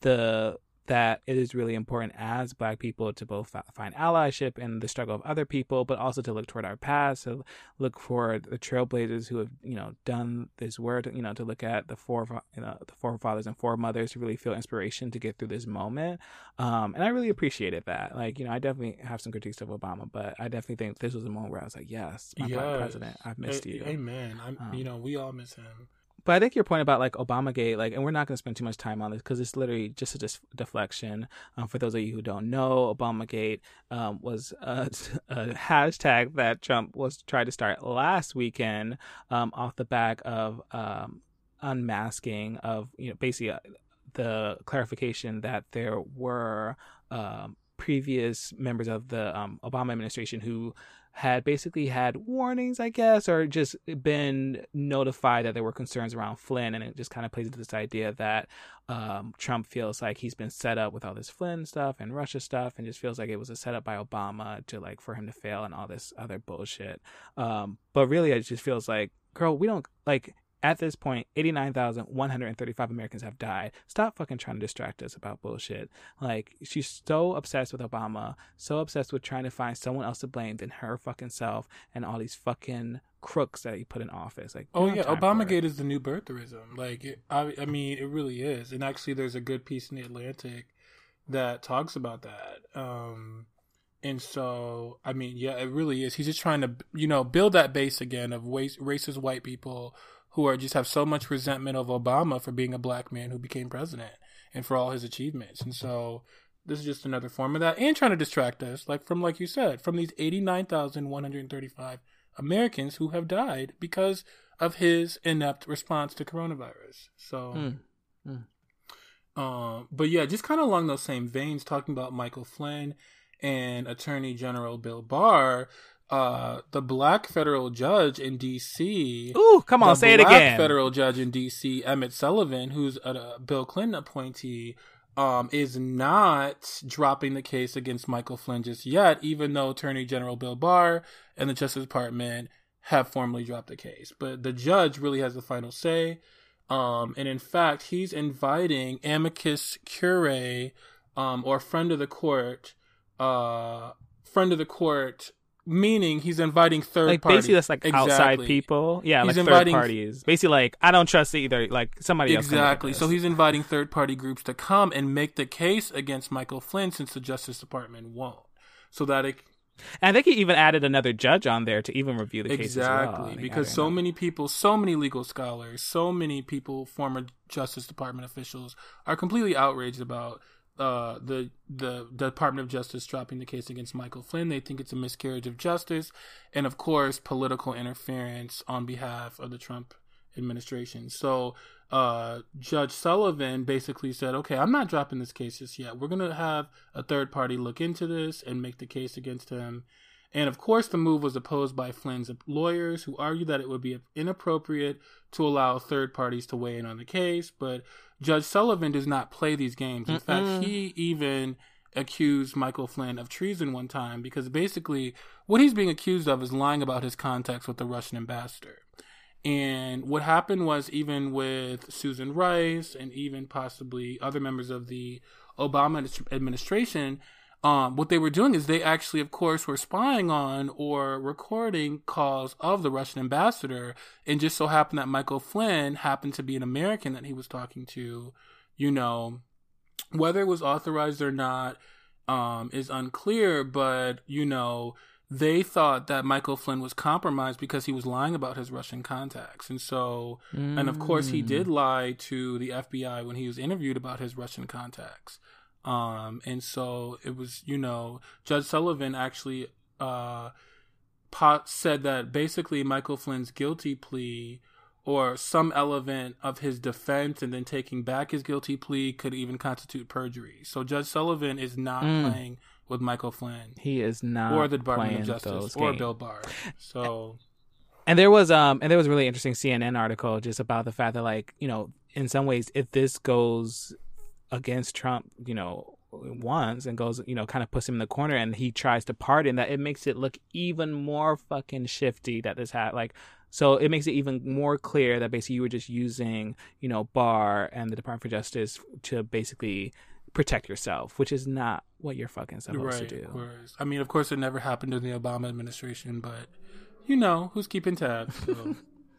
[SPEAKER 1] the that it is really important as black people to both find allyship in the struggle of other people but also to look toward our past to look for the trailblazers who have you know done this work you know to look at the four you know the forefathers and foremothers to really feel inspiration to get through this moment. Um, and i really appreciated that. Like you know i definitely have some critiques of obama but i definitely think this was a moment where i was like yes my yes. black president i've missed a- you.
[SPEAKER 2] amen. I'm um, you know we all miss him
[SPEAKER 1] but I think your point about like Obamagate, like, and we're not going to spend too much time on this because it's literally just a dis- deflection. Um, for those of you who don't know, Obamagate um, was a, a, hashtag that Trump was tried to start last weekend um, off the back of um, unmasking of you know basically uh, the clarification that there were um, previous members of the um, Obama administration who had basically had warnings, I guess, or just been notified that there were concerns around Flynn, and it just kind of plays into this idea that um, Trump feels like he's been set up with all this Flynn stuff and Russia stuff, and just feels like it was a setup by Obama to like for him to fail and all this other bullshit. Um, but really, it just feels like, girl, we don't like at this point, 89,135 Americans have died. Stop fucking trying to distract us about bullshit. Like, she's so obsessed with Obama, so obsessed with trying to find someone else to blame than her fucking self and all these fucking crooks that he put in office. Like,
[SPEAKER 2] oh yeah, Obamagate is the new birtherism. Like, it, I, I mean, it really is. And actually, there's a good piece in the Atlantic that talks about that. Um, and so, I mean, yeah, it really is. He's just trying to, you know, build that base again of race, racist white people who are just have so much resentment of Obama for being a black man who became president and for all his achievements. And so this is just another form of that and trying to distract us, like from like you said, from these eighty nine thousand one hundred and thirty five Americans who have died because of his inept response to coronavirus. So mm. Mm. Um, but yeah, just kind of along those same veins, talking about Michael Flynn and Attorney General Bill Barr, uh, the black federal judge in D.C.
[SPEAKER 1] Ooh, come on, say it again.
[SPEAKER 2] Federal judge in D.C. Emmett Sullivan, who's a, Bill Clinton appointee, um, is not dropping the case against Michael Flynn just yet, even though Attorney General Bill Barr and the Justice Department have formally dropped the case. But the judge really has the final say. Um, and in fact, he's inviting amicus curiae, um, or friend of the court, uh, friend of the court Meaning he's inviting third
[SPEAKER 1] like
[SPEAKER 2] parties.
[SPEAKER 1] basically that's like exactly. outside people. Yeah, he's like inviting, third parties. Basically like I don't trust either like somebody
[SPEAKER 2] exactly. else. Exactly. So he's inviting third party groups to come and make the case against Michael Flynn since the Justice Department won't. So that it
[SPEAKER 1] and I think he even added another judge on there to even review the case
[SPEAKER 2] exactly
[SPEAKER 1] well.
[SPEAKER 2] because so many people, so many legal scholars, so many people, former Justice Department officials, are completely outraged about uh, the the Department of Justice dropping the case against Michael Flynn. They think it's a miscarriage of justice, and of course, political interference on behalf of the Trump administration. So, uh, Judge Sullivan basically said, "Okay, I'm not dropping this case just yet. We're gonna have a third party look into this and make the case against him." And of course, the move was opposed by Flynn's lawyers, who argued that it would be inappropriate to allow third parties to weigh in on the case. But Judge Sullivan does not play these games. In Mm-mm. fact, he even accused Michael Flynn of treason one time because basically what he's being accused of is lying about his contacts with the Russian ambassador. And what happened was, even with Susan Rice and even possibly other members of the Obama administration, um, what they were doing is they actually, of course, were spying on or recording calls of the Russian ambassador. And just so happened that Michael Flynn happened to be an American that he was talking to. You know, whether it was authorized or not um, is unclear, but, you know, they thought that Michael Flynn was compromised because he was lying about his Russian contacts. And so, mm. and of course, he did mm. lie to the FBI when he was interviewed about his Russian contacts. Um, and so it was, you know, Judge Sullivan actually uh, pot said that basically Michael Flynn's guilty plea or some element of his defense and then taking back his guilty plea could even constitute perjury. So Judge Sullivan is not mm. playing with Michael Flynn.
[SPEAKER 1] He is not
[SPEAKER 2] or the Department of Justice or Bill Barr. So
[SPEAKER 1] and there was um and there was a really interesting CNN article just about the fact that like, you know, in some ways if this goes against Trump, you know, once and goes, you know, kind of puts him in the corner and he tries to pardon that, it makes it look even more fucking shifty that this had like so it makes it even more clear that basically you were just using, you know, Barr and the Department for Justice to basically protect yourself, which is not what you're fucking supposed right, to do.
[SPEAKER 2] Course. I mean, of course, it never happened in the Obama administration, but you know, who's keeping tabs? So.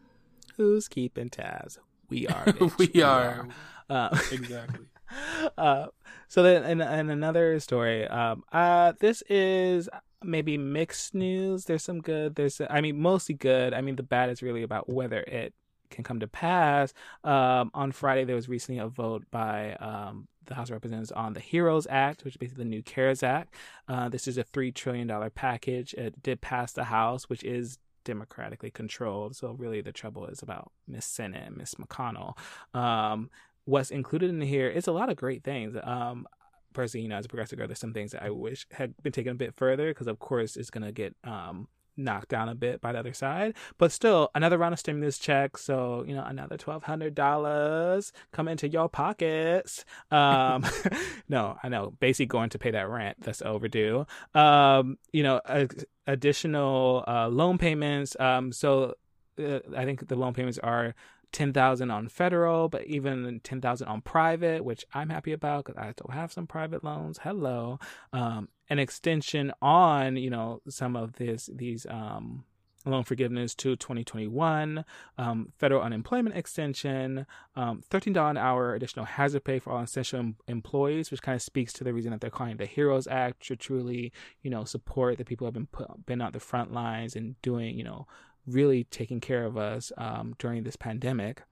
[SPEAKER 1] who's keeping tabs? We are.
[SPEAKER 2] we, we, are. are. Uh, exactly.
[SPEAKER 1] Uh, so then, in another story, um, uh, this is maybe mixed news. There's some good. There's, I mean, mostly good. I mean, the bad is really about whether it can come to pass. Um, on Friday, there was recently a vote by um, the House of Representatives on the HEROES Act, which is basically the new CARES Act. Uh, this is a $3 trillion package. It did pass the House, which is democratically controlled. So really the trouble is about Miss Senate and Miss McConnell. Um, what's included in here is a lot of great things. Um, personally, you know, as a progressive girl, there's some things that I wish had been taken a bit further because, of course, it's going to get um, knocked down a bit by the other side. But still, another round of stimulus checks. So, you know, another $1,200 come into your pockets. Um, no, I know. Basically, going to pay that rent that's overdue. Um, you know, a, additional uh, loan payments. Um, so, uh, I think the loan payments are 10,000 on federal, but even 10,000 on private, which I'm happy about because I still have some private loans. Hello. Um, an extension on, you know, some of this, these, um, loan forgiveness to 2021, um, federal unemployment extension, um, $13 an hour additional hazard pay for all essential em- employees, which kind of speaks to the reason that they're calling the HEROES Act to truly, you know, support the people who have been put, been on the front lines and doing, you know, really taking care of us um, during this pandemic.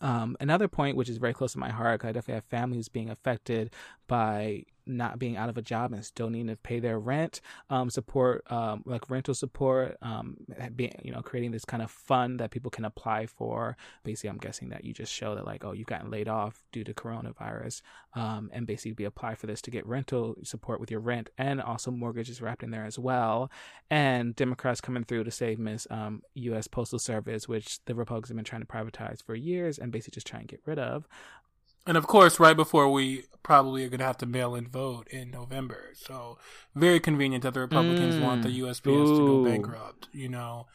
[SPEAKER 1] Um, another point, which is very close to my heart, I definitely have families being affected by not being out of a job and still needing to pay their rent, um, support, um, like rental support, um, being, you know, creating this kind of fund that people can apply for. Basically, I'm guessing that you just show that like, oh, you've gotten laid off due to coronavirus, um, and basically be apply for this to get rental support with your rent and also mortgages wrapped in there as well. And Democrats coming through to save Miss U.S. Um, Postal Service, which the Republicans have been trying to privatize for years and basically just try and get rid of.
[SPEAKER 2] And of course, right before we probably are going to have to mail in vote in November. So, very convenient that the Republicans mm. want the USPS Ooh. to go bankrupt, you know,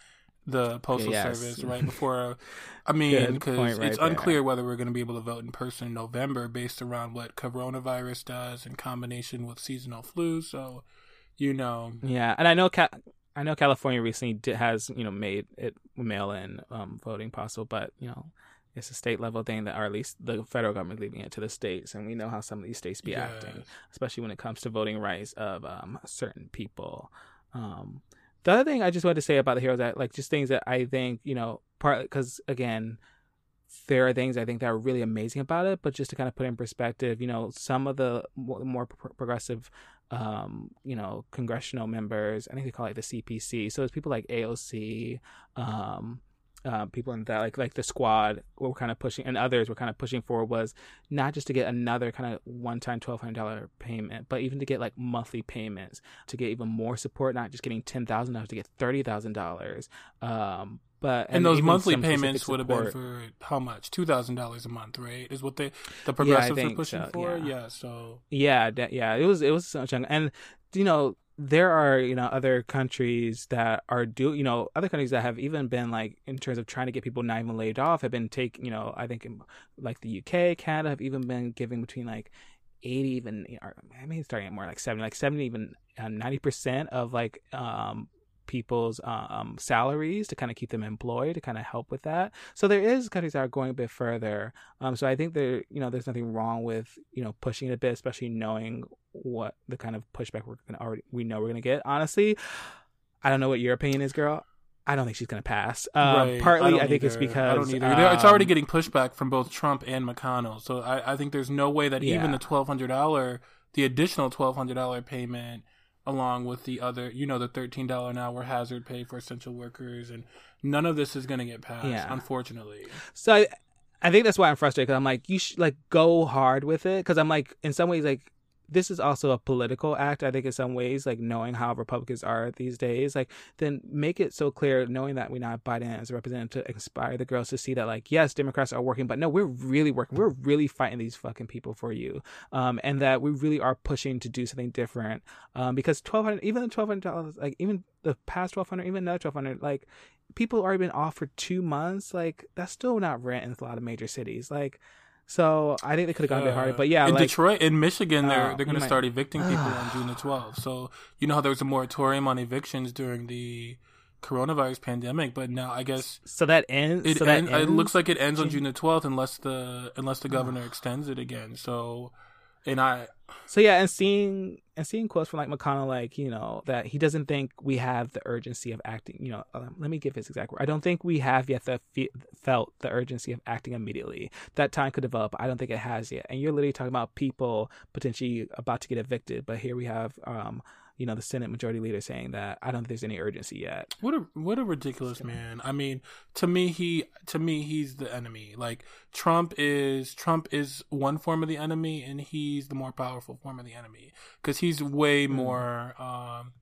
[SPEAKER 2] the Postal yes. Service right before. I mean, because right it's there. unclear whether we're going to be able to vote in person in November based around what coronavirus does in combination with seasonal flu. So, you know.
[SPEAKER 1] Yeah. And I know. Ca- I know California recently did, has you know made it mail in um, voting possible, but you know it's a state level thing that, or at least the federal government leaving it to the states, and we know how some of these states be yes. acting, especially when it comes to voting rights of um, certain people. Um, the other thing I just wanted to say about the HEROES Act, like just things that I think you know, part because again, there are things I think that are really amazing about it, but just to kind of put in perspective, you know, some of the more progressive, um, you know, congressional members, I think they call it the CPC. So it's people like AOC, um, uh, people in that like like the squad were kind of pushing and others were kind of pushing for was not just to get another kind of one time twelve hundred dollar payment, but even to get like monthly payments to get even more support, not just getting ten thousand dollars to get thirty thousand um, dollars. But
[SPEAKER 2] and, and those monthly payments would have been for how much? Two thousand dollars a month, right? Is what they the progressives yeah, are pushing so, for. Yeah. yeah. so
[SPEAKER 1] yeah, yeah, it was it was such and you know there are you know other countries that are do you know other countries that have even been like in terms of trying to get people not even laid off have been taking you know I think in, like the UK, Canada have even been giving between like 80 even I mean starting at more like 70 like 70 even uh, 90% of like um people's um, salaries to kind of keep them employed to kind of help with that. So there is countries that are going a bit further. Um, so I think there, you know, there's nothing wrong with you know pushing it a bit, especially knowing what the kind of pushback we're gonna already we know we're gonna get. Honestly, I don't know what your opinion is, girl. I don't think she's going to pass. Um, right. Partly, I, I think
[SPEAKER 2] either.
[SPEAKER 1] it's because I
[SPEAKER 2] don't either. Um, it's already getting pushback from both Trump and McConnell. So I, I think there's no way that yeah. even the twelve hundred dollar, the additional twelve hundred dollar payment along with the other, you know, the $13 an hour hazard pay for essential workers. And none of this is going to get passed, yeah. unfortunately.
[SPEAKER 1] So I, I think that's why I'm frustrated because I'm like, you should like go hard with it. Because I'm like, in some ways, like, this is also a political act, I think, in some ways, like knowing how Republicans are these days, like then make it so clear, knowing that we not Biden as a representative to inspire the girls to see that, like, yes, Democrats are working, but no, we're really working. We're really fighting these fucking people for you. Um, and that we really are pushing to do something different. Um, because 1200 even the $1,200, like, even the past 1200 even another 1200 like, people already been off for two months. Like, that's still not rent in a lot of major cities. Like, so I think they could have gone a bit harder. But yeah,
[SPEAKER 2] in
[SPEAKER 1] like,
[SPEAKER 2] Detroit, in Michigan, they're uh, they're going to start evicting people on June the 12th. So you know how there was a moratorium on evictions during the coronavirus pandemic, but now I guess
[SPEAKER 1] so that ends.
[SPEAKER 2] It,
[SPEAKER 1] so
[SPEAKER 2] end, ends? it looks like it ends on June the 12th unless the unless the governor extends it again. So and I
[SPEAKER 1] so yeah, and seeing and seeing quotes from like McConnell, like you know that he doesn't think we have the urgency of acting. You know, um, let me give his exact word. I don't think we have yet the fe- felt the urgency of acting immediately. That time could develop. I don't think it has yet. And you're literally talking about people potentially about to get evicted, but here we have um you know the Senate Majority Leader saying that I don't think there's any urgency yet.
[SPEAKER 2] What a what a ridiculous man. I mean, to me he to me he's the enemy. Like Trump is Trump is one form of the enemy, and he's the more powerful form of the enemy because he's way mm. more. Um,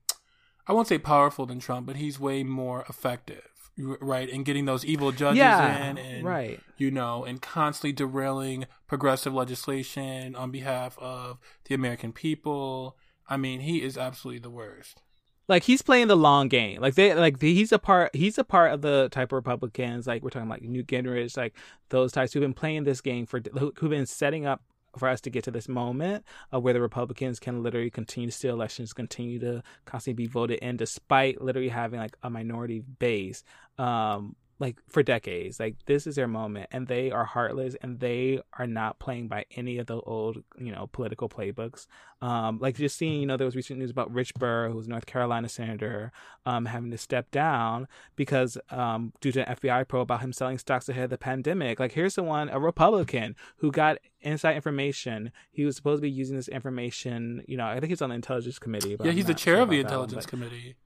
[SPEAKER 2] I won't say powerful than Trump, but he's way more effective right and getting those evil judges yeah, in and
[SPEAKER 1] right
[SPEAKER 2] you know and constantly derailing progressive legislation on behalf of the american people I mean, he is absolutely the worst.
[SPEAKER 1] Like he's playing the long game. Like they like he's a part he's a part of the type of Republicans like we're talking about Newt Gingrich, like those types who've been playing this game for who've been setting up for us to get to this moment of where the Republicans can literally continue to steal elections, continue to constantly be voted in, despite literally having like a minority base. Um, like for decades. Like this is their moment, and they are heartless, and they are not playing by any of the old, you know, political playbooks. Um, like just seeing, you know, there was recent news about Rich Burr, who's North Carolina senator, um, having to step down because um, due to an FBI probe about him selling stocks ahead of the pandemic. Like here's someone, a Republican, who got inside information. He was supposed to be using this information. You know, I think he's on the Intelligence Committee.
[SPEAKER 2] yeah, he's the chair sure of the Intelligence Committee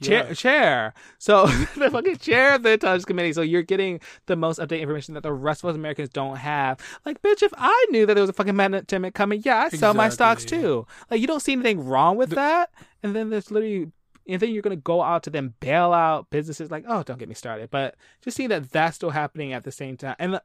[SPEAKER 1] chair yeah. chair. So the fucking chair of the intelligence committee. So you're getting the most updated information that the rest of us Americans don't have. Like, bitch, if I knew that there was a fucking pandemic coming, yeah, I sell my stocks too. Like, you don't see anything wrong with the- that. And then there's literally and then you're going to go out to then bail out businesses like oh don't get me started but just seeing that that's still happening at the same time and uh,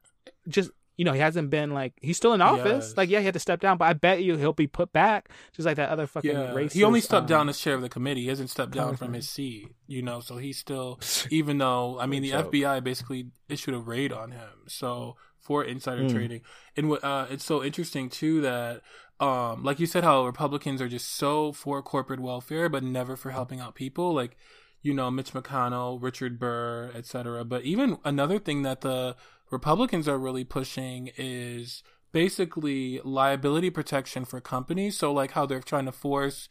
[SPEAKER 1] just you know, he hasn't been like he's still in office. Yes. Like, yeah, he had to step down, but I bet you he'll be put back, just like that other fucking yeah. racist.
[SPEAKER 2] He only stepped um, down as chair of the committee. He hasn't stepped down from his seat. You know, so he's still, even though I mean, the FBI basically issued a raid on him. So for insider mm. trading, and what uh, it's so interesting too that. Um, like you said, how Republicans are just so for corporate welfare, but never for helping out people. Like, you know, Mitch McConnell, Richard Burr, etc. But even another thing that the Republicans are really pushing is basically liability protection for companies. So, like how they're trying to force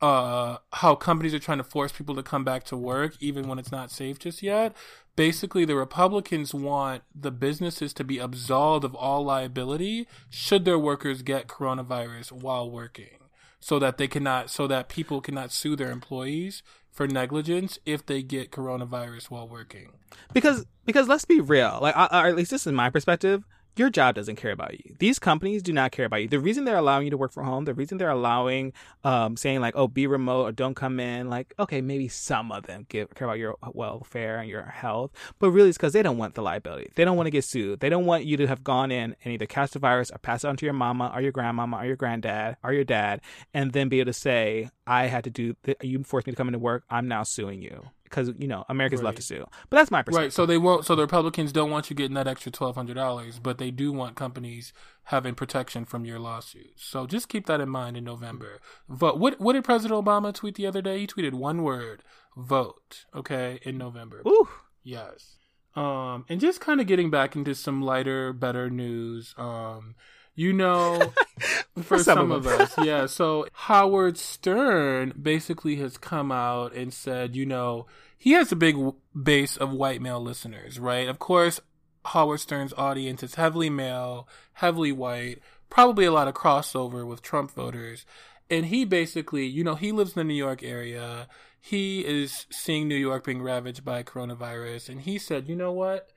[SPEAKER 2] uh, how companies are trying to force people to come back to work even when it's not safe just yet. Basically, the Republicans want the businesses to be absolved of all liability should their workers get coronavirus while working, so that they cannot, so that people cannot sue their employees for negligence if they get coronavirus while working.
[SPEAKER 1] Because because let's be real, like or at least this is my perspective your job doesn't care about you. These companies do not care about you. The reason they're allowing you to work from home, the reason they're allowing, um, saying like, oh, be remote or don't come in, like, okay, maybe some of them give, care about your welfare and your health, but really it's because they don't want the liability. They don't want to get sued. They don't want you to have gone in and either catch the virus or pass it on to your mama or your grandmama or your granddad or your dad and then be able to say, I had to do, th- you forced me to come into work. I'm now suing you because you know America's right. love to sue. But that's my perspective.
[SPEAKER 2] Right. So they won't. So the Republicans don't want you getting that extra twelve hundred dollars, but they do want companies having protection from your lawsuits. So just keep that in mind in November. Vote. What What did President Obama tweet the other day? He tweeted one word: vote. Okay, in November.
[SPEAKER 1] Ooh.
[SPEAKER 2] Yes. Um, and just kind of getting back into some lighter, better news. Um, you know, for, for some, some of, of us, yeah. So Howard Stern basically has come out and said, you know, he has a big base of white male listeners, right? Of course, Howard Stern's audience is heavily male, heavily white, probably a lot of crossover with Trump voters. And he basically, you know, he lives in the New York area. He is seeing New York being ravaged by coronavirus. And he said, you know what?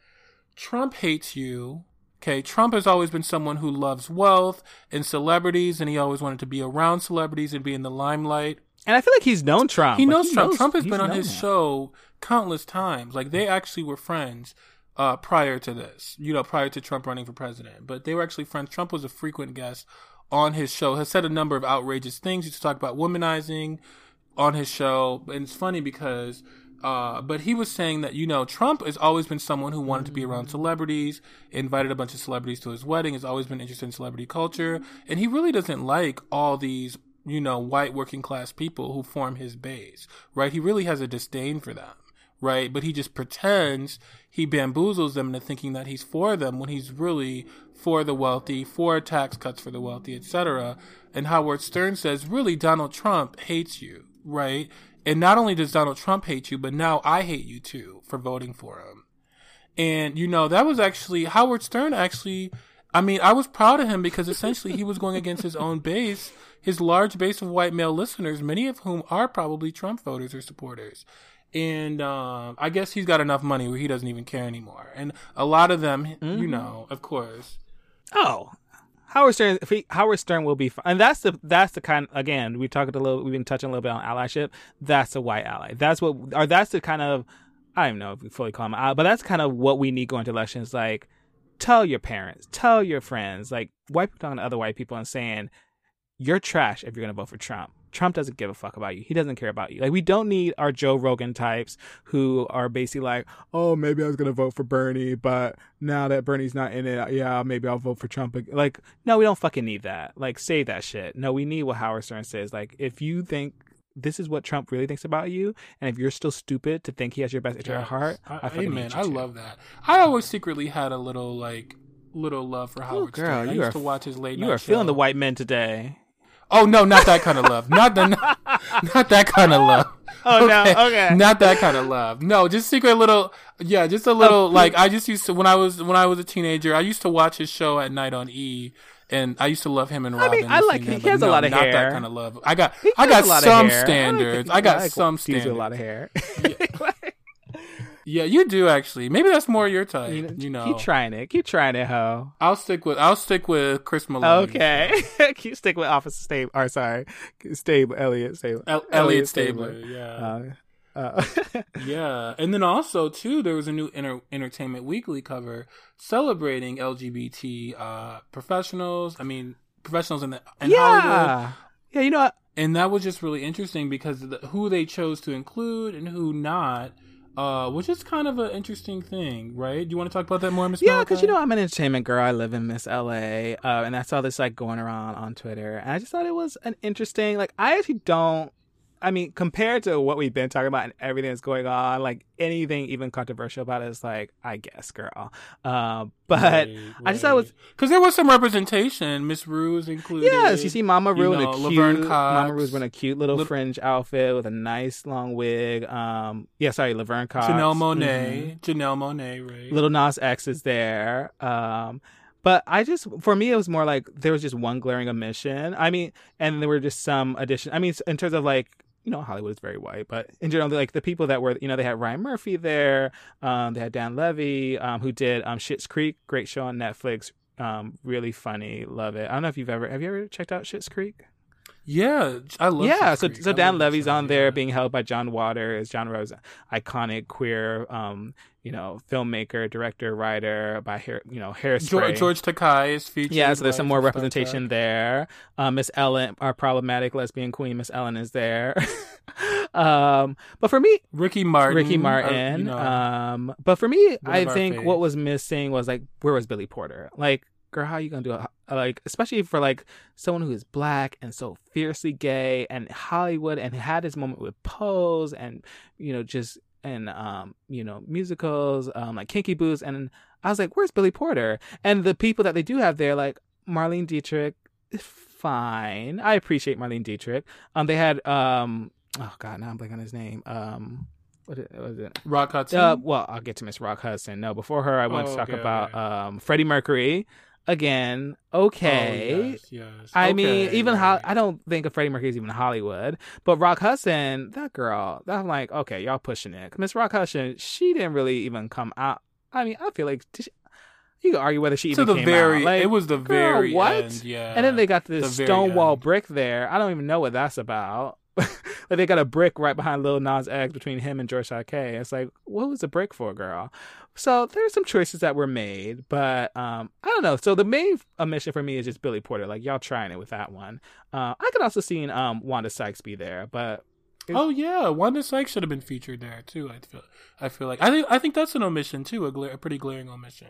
[SPEAKER 2] Trump hates you Okay, Trump has always been someone who loves wealth and celebrities, and he always wanted to be around celebrities and be in the limelight.
[SPEAKER 1] And I feel like he's known Trump.
[SPEAKER 2] He knows he Trump. Knows, Trump has been on his show countless times. Like they actually were friends uh, prior to this, you know, prior to Trump running for president. But they were actually friends. Trump was a frequent guest on his show. Has said a number of outrageous things. He used to talk about womanizing on his show, and it's funny because uh, but he was saying that, you know, Trump has always been someone who wanted to be around celebrities, invited a bunch of celebrities to his wedding, has always been interested in celebrity culture. And he really doesn't like all these, you know, white working class people who form his base, right? He really has a disdain for them, right? But he just pretends he bamboozles them into thinking that he's for them when he's really for the wealthy, for tax cuts for the wealthy, etc. And Howard Stern says, really, Donald Trump hates you, right? And not only does Donald Trump hate you, but now I hate you too for voting for him. And you know, that was actually Howard Stern actually I mean, I was proud of him because essentially he was going against his own base, his large base of white male listeners, many of whom are probably Trump voters or supporters. And um, I guess he's got enough money where he doesn't even care anymore. And a lot of them, mm-hmm. you know, of course.
[SPEAKER 1] Oh, Howard Stern, he, Howard Stern will be, fine. and that's the that's the kind. Again, we talked a little, we've been touching a little bit on allyship. That's a white ally. That's what, or that's the kind of, I don't know if we fully call them out, but that's kind of what we need going to elections. Like, tell your parents, tell your friends, like white people talking to other white people and saying, you're trash if you're gonna vote for Trump. Trump doesn't give a fuck about you. He doesn't care about you. Like we don't need our Joe Rogan types who are basically like, "Oh, maybe I was going to vote for Bernie, but now that Bernie's not in it, yeah, maybe I'll vote for Trump." Like, no, we don't fucking need that. Like say that shit. No, we need what Howard Stern says. Like if you think this is what Trump really thinks about you, and if you're still stupid to think he has your best interest yes. at heart, I, I
[SPEAKER 2] amen. I love that. I always secretly had a little like little love for Howard Ooh, girl, Stern. I used are, to watch his late. Night.
[SPEAKER 1] You are
[SPEAKER 2] show.
[SPEAKER 1] feeling the white men today.
[SPEAKER 2] Oh no, not that kind of love. Not the, not, not that kind of love.
[SPEAKER 1] Oh okay. no, okay.
[SPEAKER 2] Not that kind of love. No, just secret little. Yeah, just a little. Oh. like I just used to when I was when I was a teenager. I used to watch his show at night on E. And I used to love him and Robin. I mean,
[SPEAKER 1] I like him. He has no, a lot of
[SPEAKER 2] not
[SPEAKER 1] hair.
[SPEAKER 2] Not that kind of love. I got, I got some standards. I, I got
[SPEAKER 1] like
[SPEAKER 2] some standards.
[SPEAKER 1] a lot of hair.
[SPEAKER 2] Yeah. Yeah, you do actually. Maybe that's more your type. You, you know,
[SPEAKER 1] keep trying it. Keep trying it, ho.
[SPEAKER 2] I'll stick with I'll stick with Chris Meloni.
[SPEAKER 1] Okay, keep stick with Officer Stable. Or sorry, Stable Elliot Stable.
[SPEAKER 2] El- Elliot Stabler. Yeah. Uh, uh. yeah, and then also too, there was a new Inter- Entertainment Weekly cover celebrating LGBT uh, professionals. I mean, professionals in the in
[SPEAKER 1] yeah.
[SPEAKER 2] Hollywood.
[SPEAKER 1] Yeah, you know, what?
[SPEAKER 2] and that was just really interesting because the, who they chose to include and who not uh, which is kind of an interesting thing, right? Do you want to talk about that more, Miss?
[SPEAKER 1] Yeah, because you know I'm an entertainment girl. I live in Miss LA, uh, and I saw this like going around on Twitter, and I just thought it was an interesting. Like, I actually don't. I mean, compared to what we've been talking about and everything that's going on, like anything even controversial about it is like, I guess, girl. Uh, but right, I just thought it was
[SPEAKER 2] because there was some representation. Miss Ru is included.
[SPEAKER 1] Yes, you see Mama Ru in a cute. Mama Ru's wearing a cute little Le- fringe outfit with a nice long wig. Um, yeah, sorry, Laverne Cox,
[SPEAKER 2] Janelle Monáe, mm-hmm. Janelle Monáe, right?
[SPEAKER 1] Lil Nas X is there. Um, but I just, for me, it was more like there was just one glaring omission. I mean, and there were just some addition. I mean, in terms of like, you know, Hollywood is very white, but in general, like the people that were, you know, they had Ryan Murphy there. Um, they had Dan Levy, um, who did um, Schitt's Creek, great show on Netflix. Um, really funny, love it. I don't know if you've ever have you ever checked out Schitt's Creek?
[SPEAKER 2] Yeah, I love.
[SPEAKER 1] Yeah, so so Dan Levy's on there, yeah. being held by John Waters. John Rose, iconic queer, um, you know, filmmaker, director, writer by hair, you know, hairspray.
[SPEAKER 2] George, George Takei is featured.
[SPEAKER 1] Yeah, so there's some more representation there. Uh, Miss Ellen, our problematic lesbian queen, Miss Ellen is there. um, but for me,
[SPEAKER 2] Ricky Martin,
[SPEAKER 1] Ricky Martin. Uh, you know, um, but for me, I think what was missing was like, where was Billy Porter? Like, girl, how are you gonna do it? Like, especially for like someone who is black and so fiercely gay and Hollywood and had his moment with Pose and you know just and um you know musicals um like Kinky Boots and I was like, where's Billy Porter? And the people that they do have there, like Marlene Dietrich, fine. I appreciate Marlene Dietrich. Um, they had um oh god, now I'm blanking on his name. Um what was it?
[SPEAKER 2] Rock Hudson.
[SPEAKER 1] Uh, well, I'll get to Miss Rock Hudson. No, before her, I want oh, to talk okay, about okay. um, Freddie Mercury again, oh, okay.
[SPEAKER 2] Oh, yes, yes.
[SPEAKER 1] I
[SPEAKER 2] okay,
[SPEAKER 1] mean, even right. Ho- I don't think of Freddie Mercury's even Hollywood, but Rock Hudson, that girl, I'm like, okay, y'all pushing it. Miss Rock Hudson, she didn't really even come out. I mean, I feel like she, you could argue whether she even
[SPEAKER 2] the
[SPEAKER 1] came
[SPEAKER 2] very,
[SPEAKER 1] out. Like,
[SPEAKER 2] it was the
[SPEAKER 1] girl,
[SPEAKER 2] very
[SPEAKER 1] what?
[SPEAKER 2] End, yeah.
[SPEAKER 1] And then they got this the Stonewall brick there. I don't even know what that's about. like they got a brick right behind Lil Nas X between him and George Takei. It's like, what was the brick for, girl? So there's some choices that were made, but um, I don't know. So the main omission for me is just Billy Porter. Like y'all trying it with that one. Uh, I could also seen um, Wanda Sykes be there, but
[SPEAKER 2] oh yeah, Wanda Sykes should have been featured there too. I feel. I feel like I think I think that's an omission too, a, gla- a pretty glaring omission.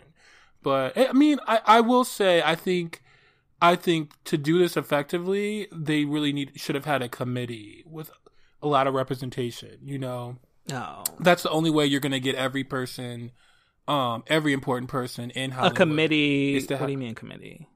[SPEAKER 2] But I mean, I, I will say I think I think to do this effectively, they really need should have had a committee with a lot of representation. You know,
[SPEAKER 1] no,
[SPEAKER 2] that's the only way you're going to get every person um every important person in Hollywood.
[SPEAKER 1] A committee. Is to what have, do you mean committee?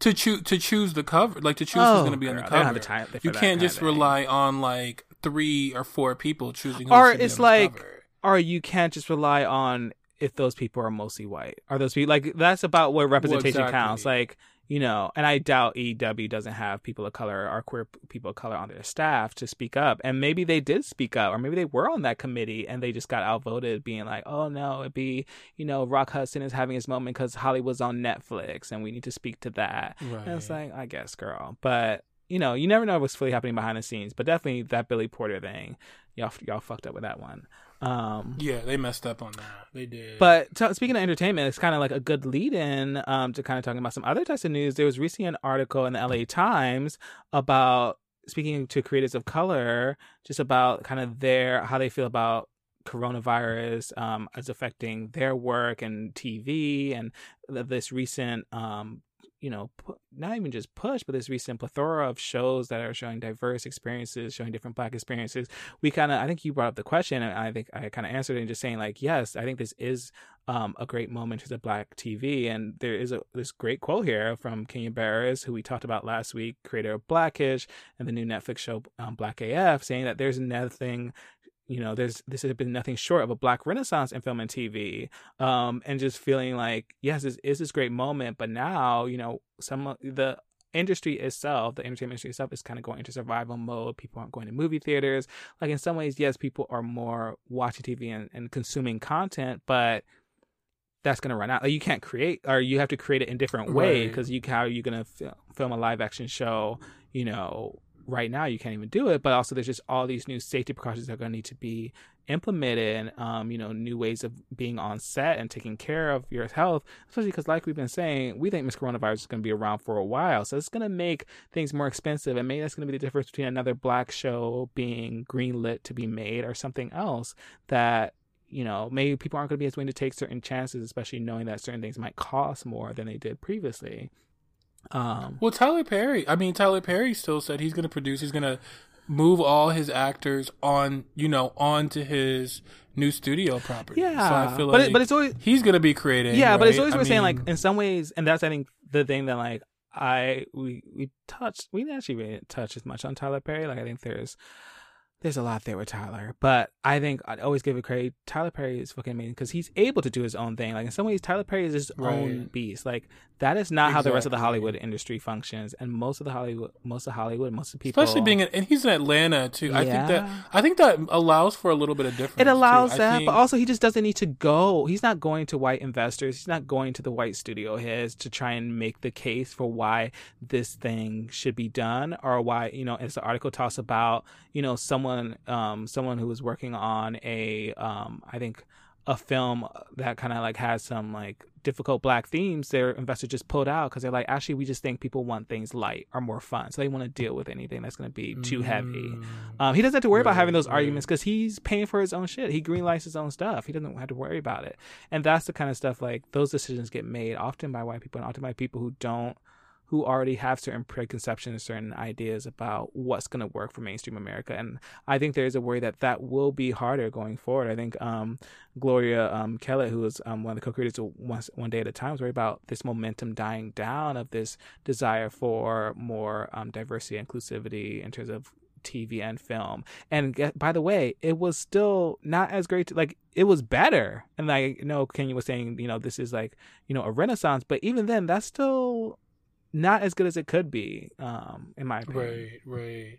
[SPEAKER 2] To choose to choose the cover, like to choose oh, who's going to be girl, on the cover.
[SPEAKER 1] The time
[SPEAKER 2] you can't just rely on like three or four people choosing.
[SPEAKER 1] or it's like, or you can't just rely on if those people are mostly white. Are those people like that's about where representation well, exactly. counts? Like you know, and I doubt EW doesn't have people of color or queer people of color on their staff to speak up. And maybe they did speak up, or maybe they were on that committee and they just got outvoted, being like, "Oh no, it'd be you know, Rock Hudson is having his moment because Hollywood's on Netflix, and we need to speak to that." Right. And it's like, I guess, girl, but you know, you never know what's fully happening behind the scenes. But definitely that Billy Porter thing, y'all y'all fucked up with that one. Um,
[SPEAKER 2] yeah, they messed up on that. They did.
[SPEAKER 1] But t- speaking of entertainment, it's kind of like a good lead in um, to kind of talking about some other types of news. There was recently an article in the LA Times about speaking to creators of color, just about kind of their how they feel about coronavirus um, as affecting their work and TV and this recent um, you know, pu- not even just push, but this recent plethora of shows that are showing diverse experiences, showing different Black experiences. We kind of, I think you brought up the question, and I think I kind of answered it, and just saying like, yes, I think this is um, a great moment to the Black TV, and there is a this great quote here from Kenya Barris, who we talked about last week, creator of Blackish and the new Netflix show um, Black AF, saying that there's nothing you know, there's this has been nothing short of a black renaissance in film and TV, um, and just feeling like yes, this is this great moment, but now you know some of the industry itself, the entertainment industry itself, is kind of going into survival mode. People aren't going to movie theaters. Like in some ways, yes, people are more watching TV and, and consuming content, but that's going to run out. Like you can't create, or you have to create it in different ways because you how are you going to film a live action show? You know, right now you can't even do it but also there's just all these new safety precautions that are going to need to be implemented um, you know new ways of being on set and taking care of your health especially because like we've been saying we think this coronavirus is going to be around for a while so it's going to make things more expensive and maybe that's going to be the difference between another black show being greenlit to be made or something else that you know, maybe people aren't going to be as willing to take certain chances, especially knowing that certain things might cost more than they did previously.
[SPEAKER 2] Um, well, Tyler Perry. I mean, Tyler Perry still said he's going to produce. He's going to move all his actors on, you know, onto his new studio property.
[SPEAKER 1] Yeah,
[SPEAKER 2] so I feel
[SPEAKER 1] but
[SPEAKER 2] like
[SPEAKER 1] it, but it's always
[SPEAKER 2] he's gonna be creating.
[SPEAKER 1] yeah, but it's always
[SPEAKER 2] I
[SPEAKER 1] worth saying like in some ways, and that's I think the thing that like I we we touched we actually didn't actually really touch as much on Tyler Perry. Like I think there's there's a lot there with Tyler, but I think I'd always give it credit. Tyler Perry is fucking amazing because he's able to do his own thing. Like in some ways, Tyler Perry is his own beast. Like that is not how the rest of the Hollywood industry functions, and most of the Hollywood, most of Hollywood, most of people,
[SPEAKER 2] especially being in, and he's in Atlanta too. I think that I think that allows for a little bit of difference.
[SPEAKER 1] It allows
[SPEAKER 2] too.
[SPEAKER 1] That,
[SPEAKER 2] think-
[SPEAKER 1] but also he just doesn't need to go. He's not going to white investors. He's not going to the white studio heads to try and make the case for why this thing should be done, or why you know. As the article talks about, you know, someone, um, someone who was working on a, um, I think, a film that kind of like has some like difficult black themes. Their investor just pulled out because they're like, actually, we just think people want things light or more fun, so they want to deal with anything that's going to be too heavy.
[SPEAKER 2] Mm.
[SPEAKER 1] Um, he doesn't have to worry about having those
[SPEAKER 2] right.
[SPEAKER 1] arguments because he's paying for his own shit. He greenlights his own stuff. He doesn't have to worry about it. And that's the kind of stuff like those decisions get made often by white people and often by people who don't, who already have certain preconceptions, certain ideas about what's going to work for mainstream America. And I think there's a worry that that will be harder going forward. I think um, Gloria um, who was um, one of the co-creators of one, one Day at a Time, was worried about this momentum dying down of this desire for more um, diversity inclusivity in terms of TV and film. And by the way, it was still not as great. To, like it was better. And you know, Kenya was saying, you know, this is like you know a renaissance. But even then, that's still not as good as it could be, um, in my opinion.
[SPEAKER 2] Right, right.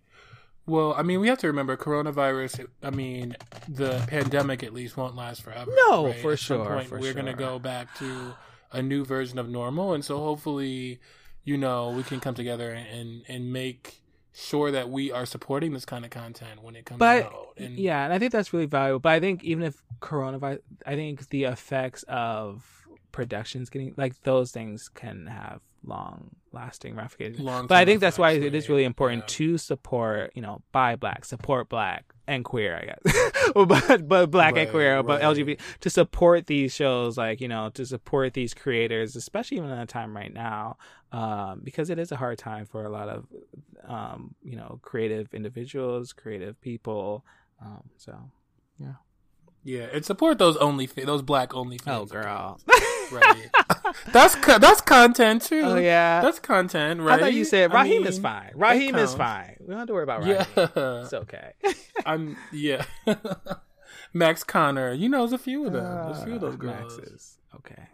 [SPEAKER 2] Well, I mean, we have to remember coronavirus. I mean, the pandemic at least won't last forever.
[SPEAKER 1] No,
[SPEAKER 2] right?
[SPEAKER 1] for
[SPEAKER 2] At
[SPEAKER 1] sure,
[SPEAKER 2] point,
[SPEAKER 1] for
[SPEAKER 2] we're gonna go back to a new version of normal, and so hopefully, you know, we can come together and and make sure that we are supporting this kind of content when it comes
[SPEAKER 1] But
[SPEAKER 2] out. And
[SPEAKER 1] yeah, and I think that's really valuable. But I think even if coronavirus, I think the effects of productions getting like those things can have long lasting ramifications.
[SPEAKER 2] long
[SPEAKER 1] But I think that's why it is really important to support, you know, buy black, support black and queer, I guess. but but black and
[SPEAKER 2] Right,
[SPEAKER 1] queer, but
[SPEAKER 2] right.
[SPEAKER 1] LGBT to support these shows, like, you know, to support these creators, especially even in a time right now, um, because it is a hard time for a lot of um, you know, creative individuals, creative people. Um, so
[SPEAKER 2] Yeah, Yeah, and support those only those black only. fans.
[SPEAKER 1] Oh girl.
[SPEAKER 2] right? that's co- that's content too.
[SPEAKER 1] Oh yeah.
[SPEAKER 2] that's content, right?
[SPEAKER 1] I thought you said
[SPEAKER 2] I
[SPEAKER 1] Raheem is fine. Raheem is fine. We don't have to worry about Raheem.
[SPEAKER 2] Yeah,
[SPEAKER 1] It's okay.
[SPEAKER 2] I'm yeah. Max Connor, you know, there's a few of them. There's a few of those
[SPEAKER 1] Uh,
[SPEAKER 2] girls.
[SPEAKER 1] Maxes. Okay.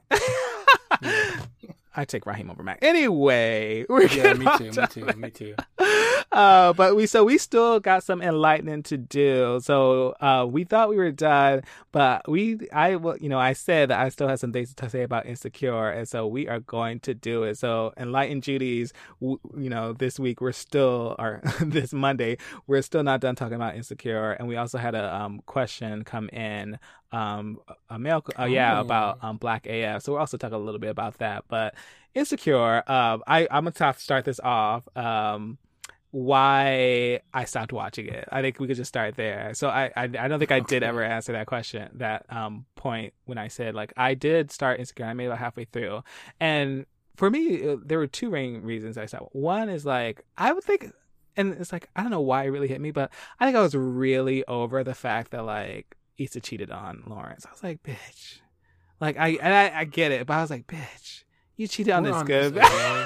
[SPEAKER 1] I take Raheem over Mac. Anyway, we're
[SPEAKER 2] Yeah, me too, me too, me too.
[SPEAKER 1] Uh, but we so we still got some enlightening to do. So uh, we thought we were done, but we I well, you know I said that I still have some things to say about insecure, and so we are going to do it. So enlighten Judy's, w- you know, this week we're still or this Monday we're still not done talking about insecure, and we also had a um, question come in um a mail uh, yeah
[SPEAKER 2] Oh.
[SPEAKER 1] about um black af so we'll also talk a little bit about that but insecure um i i'm gonna have to start this off um why I stopped watching it. I think we could just start there. So I, I, I don't think I did ever answer that question, that um point when I said like I did start Insecure. I made it about halfway through, and for me uh, there were two main reasons I stopped. One is like I would think, and it's like I don't know why it really hit me, but I think I was really over the fact that like Issa cheated on Lawrence. I was like, bitch, like I and I, I get it, but I was like, bitch, you cheated on
[SPEAKER 2] We're
[SPEAKER 1] this
[SPEAKER 2] on
[SPEAKER 1] good.
[SPEAKER 2] this again.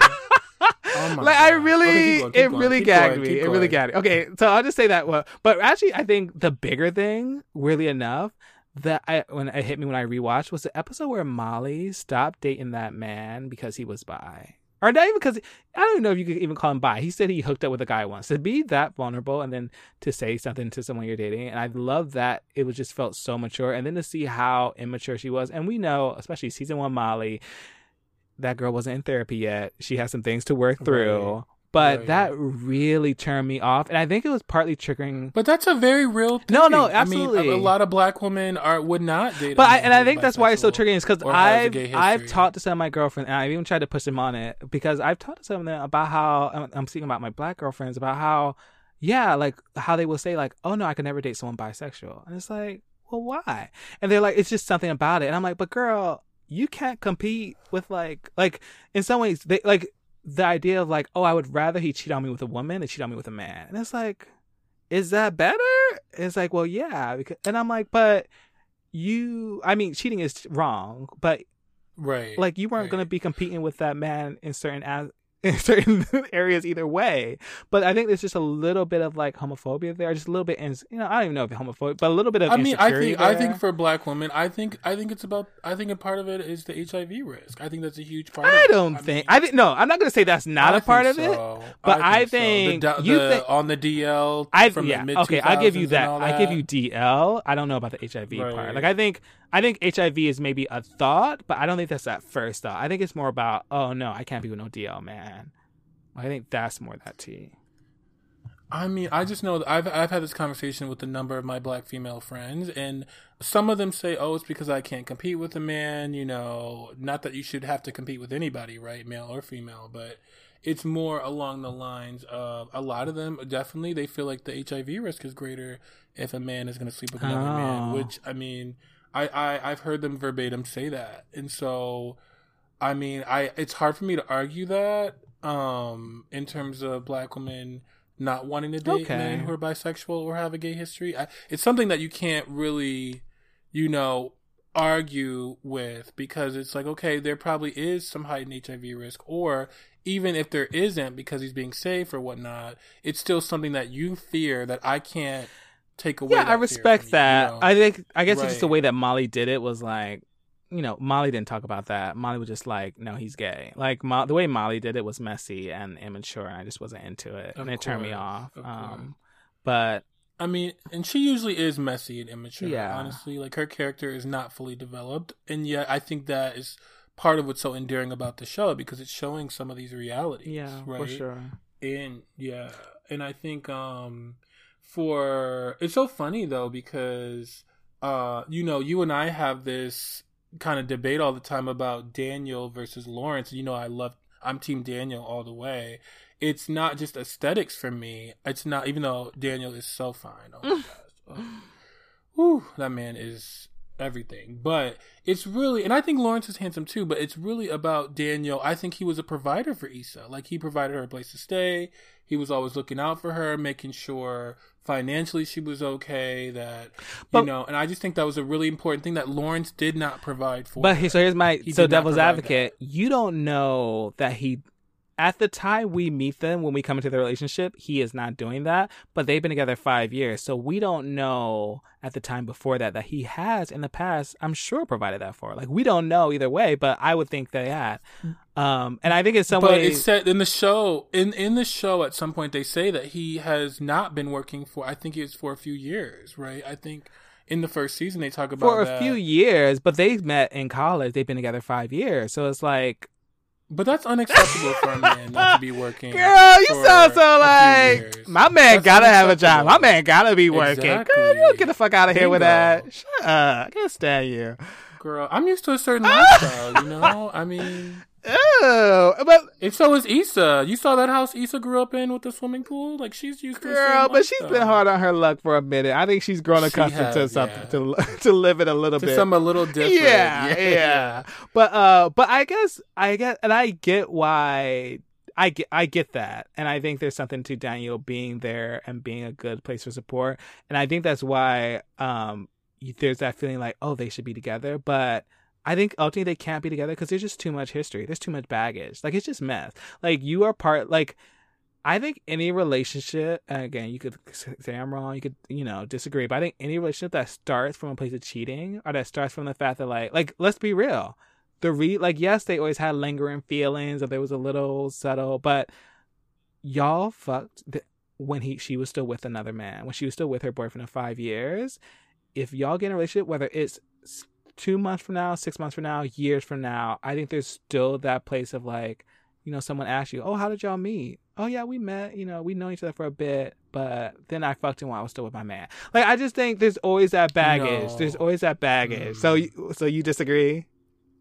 [SPEAKER 2] Oh
[SPEAKER 1] like I really,
[SPEAKER 2] Okay, keep going, keep
[SPEAKER 1] it
[SPEAKER 2] going,
[SPEAKER 1] really gagged
[SPEAKER 2] going,
[SPEAKER 1] me. It really gagged me. Okay, so I'll just say that. Well, but actually, I think the bigger thing, weirdly enough, that I when it hit me when I rewatched was the episode where Molly stopped dating that man because he was bi. Or not even because I don't even know if you could even call him bi. He said he hooked up with a guy once. To be that vulnerable and then to say something to someone you're dating, and I love that it was just felt so mature. And then to see how immature she was, and we know, especially season one Molly, that girl wasn't in therapy yet. She has some things to work through.
[SPEAKER 2] Right.
[SPEAKER 1] But
[SPEAKER 2] Right.
[SPEAKER 1] that really turned me off, and I think it was partly triggering.
[SPEAKER 2] But that's a very real thing.
[SPEAKER 1] No, no,
[SPEAKER 2] I mean,
[SPEAKER 1] absolutely.
[SPEAKER 2] a, a lot of black women are would not date.
[SPEAKER 1] But I, and I think that's why it's so triggering is because
[SPEAKER 2] or has a
[SPEAKER 1] I've I've talked to some of my girlfriends and I've even tried to push them on it because I've talked to some of them about how I'm- I'm speaking about my black girlfriends about how yeah like how they will say like oh no I could never date someone bisexual and it's like well why and they're like it's just something about it and I'm like but girl you can't compete with like like in some ways they like the idea of like oh I would rather he cheat on me with a woman than cheat on me with a man and it's like is that better? It's like, well, yeah. Because, and I'm like, but you, I mean, cheating is wrong, but
[SPEAKER 2] right,
[SPEAKER 1] like you weren't
[SPEAKER 2] right.
[SPEAKER 1] going to be competing with that man in certain as in certain areas either way. But I think there's just a little bit of like homophobia there, just a little bit, in, you know, I don't even know if it's homophobic, but a little bit of.
[SPEAKER 2] I mean, I think I
[SPEAKER 1] there.
[SPEAKER 2] think for black women, I think I think it's about. I think a part of it is the HIV risk. I think that's a huge part.
[SPEAKER 1] I
[SPEAKER 2] it.
[SPEAKER 1] don't
[SPEAKER 2] mean,
[SPEAKER 1] think. I think no. I'm not going to say that's not
[SPEAKER 2] I
[SPEAKER 1] a part of
[SPEAKER 2] think
[SPEAKER 1] it. but I
[SPEAKER 2] so. The
[SPEAKER 1] think
[SPEAKER 2] do-
[SPEAKER 1] you
[SPEAKER 2] the-
[SPEAKER 1] think-
[SPEAKER 2] on the DL.
[SPEAKER 1] I
[SPEAKER 2] from
[SPEAKER 1] yeah
[SPEAKER 2] the
[SPEAKER 1] okay. I give you
[SPEAKER 2] 2000s
[SPEAKER 1] that. I give you DL. I don't know about the HIV part. Like I think I think HIV is maybe a thought, but I don't think that's that first thought. I think it's more about oh no, I can't be with no DL man. I think that's more that T.
[SPEAKER 2] I mean, I just know that I've I've had this conversation with a number of my black female friends, and some of them say, "Oh, it's because I can't compete with a man." You know, not that you should have to compete with anybody, right, male or female, but it's more along the lines of a lot of them definitely they feel like the HIV risk is greater if a man is going to sleep with another man.
[SPEAKER 1] Oh.
[SPEAKER 2] Which I mean, I, I I've heard them verbatim say that, and so I mean, I it's hard for me to argue that um in terms of black women not wanting to date
[SPEAKER 1] Okay.
[SPEAKER 2] men who are bisexual or have a gay history. I, it's something that you can't really, you know, argue with because it's like okay, there probably is some heightened HIV risk, or even if there isn't because he's being safe or whatnot, it's still something that you fear that I can't take away.
[SPEAKER 1] Yeah,
[SPEAKER 2] that
[SPEAKER 1] I respect
[SPEAKER 2] from you,
[SPEAKER 1] that.
[SPEAKER 2] you know?
[SPEAKER 1] I think I guess it's just the way that Molly did it was like, you know, Molly didn't talk about that. Molly was just like, no, he's gay. Like Mo- the way Molly did it was messy and immature, and I just wasn't into it,
[SPEAKER 2] Of
[SPEAKER 1] and it turned me off.
[SPEAKER 2] of
[SPEAKER 1] Um, but
[SPEAKER 2] I mean, and she usually is messy and immature.
[SPEAKER 1] Yeah.
[SPEAKER 2] Honestly, like her character is not fully developed, and yet I think that is part of what's so endearing about the show because it's showing some of these realities.
[SPEAKER 1] yeah,
[SPEAKER 2] right.
[SPEAKER 1] for sure.
[SPEAKER 2] And yeah, and I think um for it's so funny though because uh you know you and I have this kind of debate all the time about Daniel versus Lawrence. You know, I love I'm team Daniel all the way. It's not just aesthetics for me. It's not even though Daniel is so fine. Oh my gosh. Oh. That man is everything. But it's really, and I think Lawrence is handsome too, but it's really about Daniel. I think he was a provider for Issa. Like he provided her a place to stay. He was always looking out for her, making sure financially she was okay, that,
[SPEAKER 1] But-
[SPEAKER 2] you know, and I just think that was a really important thing that Lawrence did not provide for.
[SPEAKER 1] But
[SPEAKER 2] her.
[SPEAKER 1] so here's my
[SPEAKER 2] He
[SPEAKER 1] so devil's advocate. You don't know that he, at the time we meet them when we come into the relationship, he is not doing that. But they've been together five years, so we don't know at the time before that that he has in the past. I'm sure provided that for. her. Like we don't know either way, but I would think they had. Um, and I think in some
[SPEAKER 2] but
[SPEAKER 1] ways,
[SPEAKER 2] it's said in the show in in the show at some point they say that he has not been working for I think it's for a few years, right? I think in the first season they talk about
[SPEAKER 1] for a
[SPEAKER 2] that.
[SPEAKER 1] few years, but they met in college. They've been together five years, so it's like,
[SPEAKER 2] But that's unacceptable for a man not to be working.
[SPEAKER 1] girl, you sound so like my man
[SPEAKER 2] That's
[SPEAKER 1] gotta have a job. My man gotta be working. Girl, you
[SPEAKER 2] Exactly.
[SPEAKER 1] don't get the fuck out of here with that. Shut up. I can't stand you.
[SPEAKER 2] Girl, I'm used to a certain ah! lifestyle, you know? I mean,
[SPEAKER 1] Oh, but
[SPEAKER 2] and so is Issa. You saw that house Issa grew up in with the swimming pool? Like, she's used to
[SPEAKER 1] girl, but she's been hard on her luck for a minute. I think she's grown
[SPEAKER 2] She
[SPEAKER 1] accustomed to something
[SPEAKER 2] yeah.
[SPEAKER 1] to to live it a little
[SPEAKER 2] To
[SPEAKER 1] bit.
[SPEAKER 2] some a little different.
[SPEAKER 1] Yeah, yeah, But uh, but I guess I get, and I get why. I get, I get that, and I think there's something to Daniel being there and being a good place for support, and I think that's why um there's that feeling like oh they should be together, but I think ultimately they can't be together because there's just too much history, there's too much baggage, like it's just mess. Like you are part, like I think any relationship, again, you could say I'm wrong, you could, you know, disagree, but I think any relationship that starts from a place of cheating or that starts from the fact that, like, like let's be real, the re, like, yes, they always had lingering feelings or there was a little subtle, but y'all fucked when he, she was still with another man, when she was still with her boyfriend of five years. If y'all get in a relationship, whether it's two months from now, six months from now, years from now, I think there's still that place of like, you know, someone asks you, "Oh, how did y'all meet?" "Oh, yeah, we met. You know, we know each other for a bit, but then I fucked him while I was still with my man." Like, I just think there's always that baggage.
[SPEAKER 2] No.
[SPEAKER 1] There's always that baggage. So,
[SPEAKER 2] Mm.
[SPEAKER 1] you, so you disagree?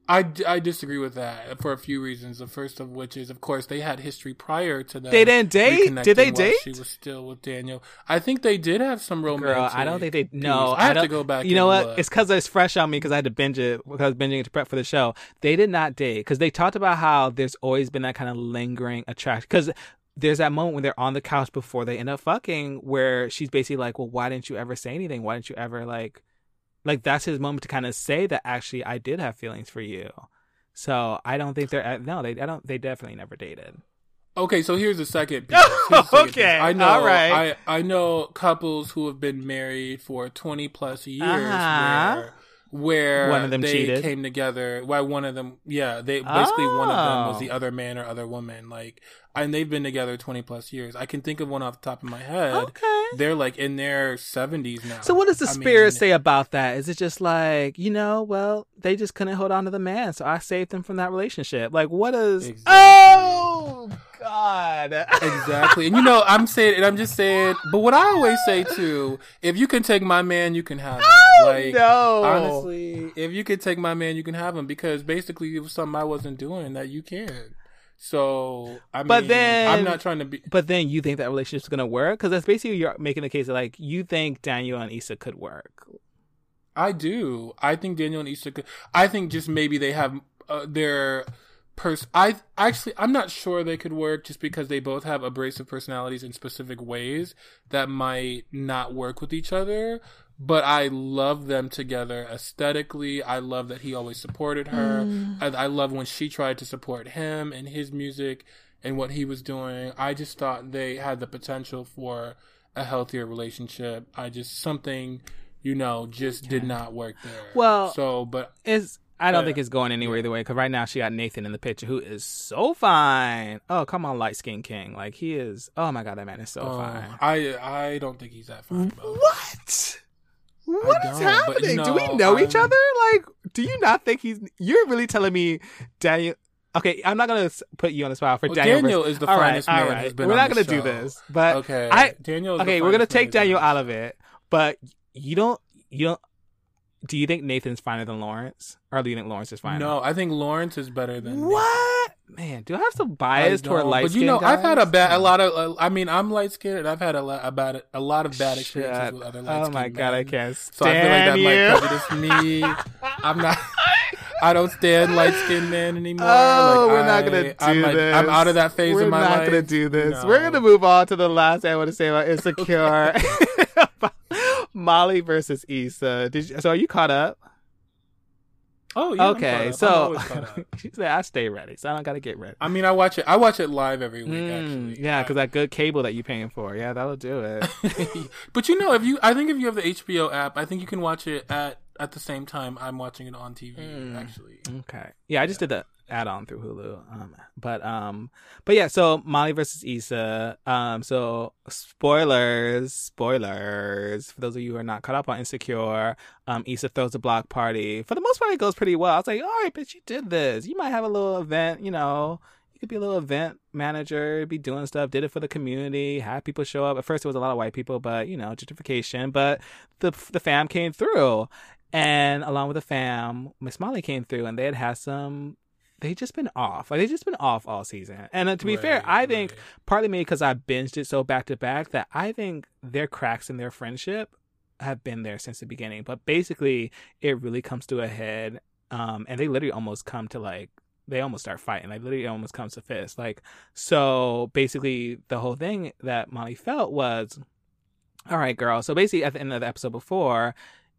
[SPEAKER 2] I, I disagree with that for a few reasons. The first of which is, of course, they had history prior to that.
[SPEAKER 1] They didn't date? Did they date?
[SPEAKER 2] She was still with Daniel. I think they did have some romantic.
[SPEAKER 1] Girl, I don't think they. No,
[SPEAKER 2] piece. I have to go back.
[SPEAKER 1] You know what?
[SPEAKER 2] look.
[SPEAKER 1] It's because it's fresh on me because I had to binge it because I was binging it to prep for the show. They did not date because they talked about how there's always been that kind of lingering attraction. Because there's that moment when they're on the couch before they end up fucking where she's basically like, Well, why didn't you ever say anything? Why didn't you ever like like that's his moment to kind of say that actually I did have feelings for you. So I don't think they're no, they I don't they definitely never dated.
[SPEAKER 2] Okay, so here's the second piece. The second
[SPEAKER 1] Okay,
[SPEAKER 2] piece. I know.
[SPEAKER 1] all right.
[SPEAKER 2] I I know couples who have been married for 20 plus years
[SPEAKER 1] Uh-huh.
[SPEAKER 2] where where
[SPEAKER 1] One of them
[SPEAKER 2] they
[SPEAKER 1] cheated?
[SPEAKER 2] came together. Why one of them? Yeah, they basically one of them was
[SPEAKER 1] Oh.
[SPEAKER 2] the other man or other woman. Like, and they've been together 20 plus years. I can think of one off the top of my head.
[SPEAKER 1] Okay.
[SPEAKER 2] They're like in their 70s now.
[SPEAKER 1] So what does the
[SPEAKER 2] I
[SPEAKER 1] spirit
[SPEAKER 2] mean,
[SPEAKER 1] say about that? Is it just like, you know, well, they just couldn't hold on to the man, so I saved them from that relationship. Like what is
[SPEAKER 2] Exactly.
[SPEAKER 1] Oh God.
[SPEAKER 2] Exactly. And you know, I'm saying, and I'm just saying, but what I always say too, if you can take my man, you can have him. like,
[SPEAKER 1] no.
[SPEAKER 2] honestly, if you could take my man, you can have him because basically it was something I wasn't doing that you cared. So, I mean,
[SPEAKER 1] But then-
[SPEAKER 2] I'm not trying to be.
[SPEAKER 1] But then you think that relationship's gonna work? Because that's basically you're making the case that like you think Daniel and Issa could work.
[SPEAKER 2] I do. I think Daniel and Issa could. I think just maybe they have uh, their pers. I actually, I'm not sure they could work just because they both have abrasive personalities in specific ways that might not work with each other. But I love them together aesthetically. I love that he always supported her. Mm. I, I love when she tried to support him and his music and what he was doing. I just thought they had the potential for a healthier relationship. I just something, you know, just did not work there.
[SPEAKER 1] Well-
[SPEAKER 2] so but
[SPEAKER 1] It's I don't
[SPEAKER 2] Yeah.
[SPEAKER 1] think it's going anywhere either way. Because right now she got Nathan in the picture, who is so fine. Oh come on, light skin king. Like he is. Oh my god, that man is so
[SPEAKER 2] oh,
[SPEAKER 1] fine.
[SPEAKER 2] I I don't think he's that fine. Bro.
[SPEAKER 1] What? What is happening?
[SPEAKER 2] you
[SPEAKER 1] do we
[SPEAKER 2] know,
[SPEAKER 1] know each
[SPEAKER 2] I'm-
[SPEAKER 1] other? Like, do you not think he's? You're really telling me Daniel? Okay, I'm not gonna put you on the spot for
[SPEAKER 2] Well,
[SPEAKER 1] Daniel.
[SPEAKER 2] Daniel
[SPEAKER 1] versus-
[SPEAKER 2] is the
[SPEAKER 1] All right,
[SPEAKER 2] finest
[SPEAKER 1] all
[SPEAKER 2] man
[SPEAKER 1] right.
[SPEAKER 2] who's been
[SPEAKER 1] We're not gonna do this, but
[SPEAKER 2] Okay,
[SPEAKER 1] I
[SPEAKER 2] Daniel. Is
[SPEAKER 1] okay, we're gonna take Daniel out of it. But you don't. You don't. Do you think Nathan's finer than Lawrence, or do you think Lawrence is finer?
[SPEAKER 2] No, I think Lawrence is better than
[SPEAKER 1] What man? Do I have some bias toward light
[SPEAKER 2] But you know, I've had a bad, a lot of. Uh, I mean, I'm light skinned, and I've had a lot about a lot of bad experiences
[SPEAKER 1] Shut-
[SPEAKER 2] with other light skinned.
[SPEAKER 1] Oh my god, I can't stand
[SPEAKER 2] So I feel like that
[SPEAKER 1] you.
[SPEAKER 2] might prejudice me. I'm not. I don't stand light skinned men anymore.
[SPEAKER 1] Oh,
[SPEAKER 2] Like,
[SPEAKER 1] we're not
[SPEAKER 2] I-
[SPEAKER 1] gonna do
[SPEAKER 2] I'm like-
[SPEAKER 1] this.
[SPEAKER 2] I'm out of that phase
[SPEAKER 1] we're
[SPEAKER 2] of my
[SPEAKER 1] not gonna do this.
[SPEAKER 2] No.
[SPEAKER 1] We're gonna move on to the last thing I want to say about Insecure. Molly versus Issa. Did you, so? Are you caught up?
[SPEAKER 2] Oh yeah.
[SPEAKER 1] Okay,
[SPEAKER 2] caught up. I'm
[SPEAKER 1] so she said, "I stay ready, so I don't gotta get ready."
[SPEAKER 2] I mean, I watch it. I watch it live every week.
[SPEAKER 1] Mm,
[SPEAKER 2] actually,
[SPEAKER 1] yeah, because that good cable that you're paying for, yeah, that'll do it.
[SPEAKER 2] but you know, if you, I think if you have the HBO app, I think you can watch it at at the same time I'm watching it on TV.
[SPEAKER 1] Mm.
[SPEAKER 2] Actually,
[SPEAKER 1] Okay. Yeah, I just did the add-on through Hulu. Um, but um, but yeah. So Molly versus Issa. Um, so spoilers, spoilers for those of you who are not caught up on Insecure. Um, Issa throws a block party. For the most part, it goes pretty well. I was like, all right, bitch, you did this. You might have a little event. You know, you could be a little event manager, be doing stuff. Did it for the community. Have people show up. At first, it was a lot of white people, but you know, gentrification. But the the fam came through. And along with the fam, Miss Molly came through, and they had had some. They just been off. Like they just been off all season. And uh, to be fair,
[SPEAKER 2] Right,
[SPEAKER 1] I think partly maybe because I binged it so back to back that I think their cracks in their friendship have been there since the beginning. But basically, it really comes to a head, um, and they literally almost come to like they almost start fighting. Like literally, almost comes to fist. Like so, basically, the whole thing that Molly felt was, all right, girl. So basically, at the end of the episode before,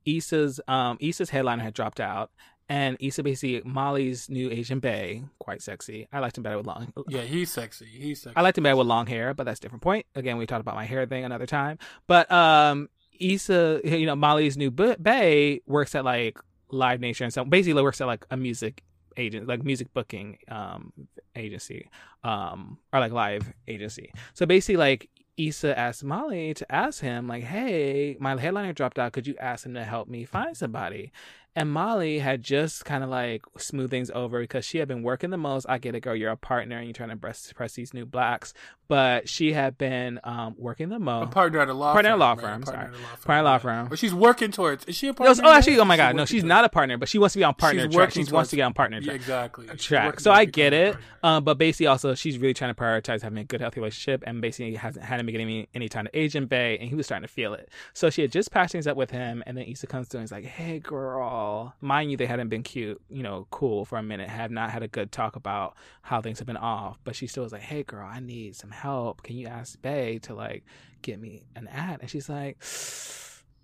[SPEAKER 1] Issa's um Issa's headliner had dropped out. And Issa basically Molly's new Asian Bay, quite sexy. I liked him better with long.
[SPEAKER 2] yeah, he's sexy. He's sexy.
[SPEAKER 1] I liked him better with long hair, but that's a different point. Again, we talked about my hair thing another time. But um, Issa, you know, Molly's new Bay works at like Live Nation, so basically works at like a music agent, like music booking um agency, um, or like live agency. So basically, like Issa asked Molly to ask him, like, "Hey, my headliner dropped out. Could you ask him to help me find somebody?" And Molly had just kind of like smooth things over because she had been working the most. I get it, girl. You're a partner and you're trying to press, press these new blacks. But she had been um, working the
[SPEAKER 2] a
[SPEAKER 1] most.
[SPEAKER 2] partner at a law
[SPEAKER 1] Partner at a
[SPEAKER 2] firm.
[SPEAKER 1] law
[SPEAKER 2] right?
[SPEAKER 1] firm,
[SPEAKER 2] Partner
[SPEAKER 1] sorry.
[SPEAKER 2] at a law firm.
[SPEAKER 1] Partner at a law firm.
[SPEAKER 2] Or she's working towards. Is she a
[SPEAKER 1] No,
[SPEAKER 2] partner?
[SPEAKER 1] oh, actually, oh my
[SPEAKER 2] Is she
[SPEAKER 1] God, no, she's not a partner, but she wants to be on partner
[SPEAKER 2] She's
[SPEAKER 1] track.
[SPEAKER 2] working
[SPEAKER 1] She wants to get on partner
[SPEAKER 2] Yeah,
[SPEAKER 1] track.
[SPEAKER 2] exactly.
[SPEAKER 1] Track. So I get it. Um, but basically, also, she's really trying to prioritize having a good, healthy relationship and basically hasn't had him get any, any time to Agent Bay, and he was starting to feel it. So she had just patched things up with him, and then Issa comes through and he's like, hey, girl, all. Mind you, they hadn't been cute, you know, cool for a minute, had not had a good talk about how things have been off. But she still was like, hey, girl, I need some help. Can you ask Bay to, like, get me an ad? And she's like,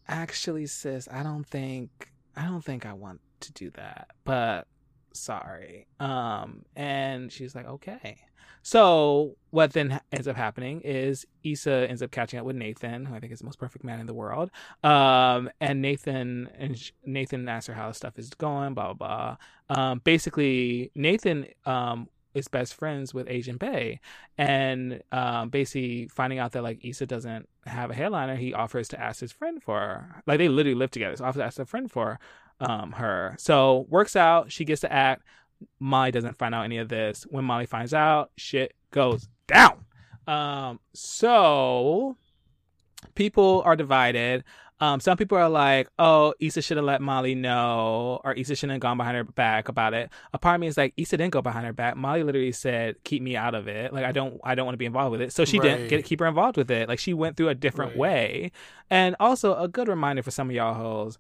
[SPEAKER 1] actually, sis, I don't think, I don't think I want to do that. But sorry. Um, and she's like, okay. So what then ends up happening is Issa ends up catching up with Nathan, who I think is the most perfect man in the world. Um, and Nathan and Nathan asks her how stuff is going, blah blah blah. Um, basically, Nathan um is best friends with Asian Bay, and um, basically finding out that like Issa doesn't have a headliner, he offers to ask his friend for her. Like they literally live together, so offers to ask a friend for um her. So works out. She gets to act. Molly doesn't find out any of this. When Molly finds out, shit goes down. Um, so people are divided. Um, some people are like, "Oh, Issa should have let Molly know, or Issa shouldn't have gone behind her back about it." A part of me is like, Issa didn't go behind her back. Molly literally said, "Keep me out of it. Like, I don't, I don't want to be involved with it." So she
[SPEAKER 2] Right.
[SPEAKER 1] didn't get keep her involved with it. Like, she went through a different
[SPEAKER 2] Right.
[SPEAKER 1] way. And also a good reminder for some of y'all hoes,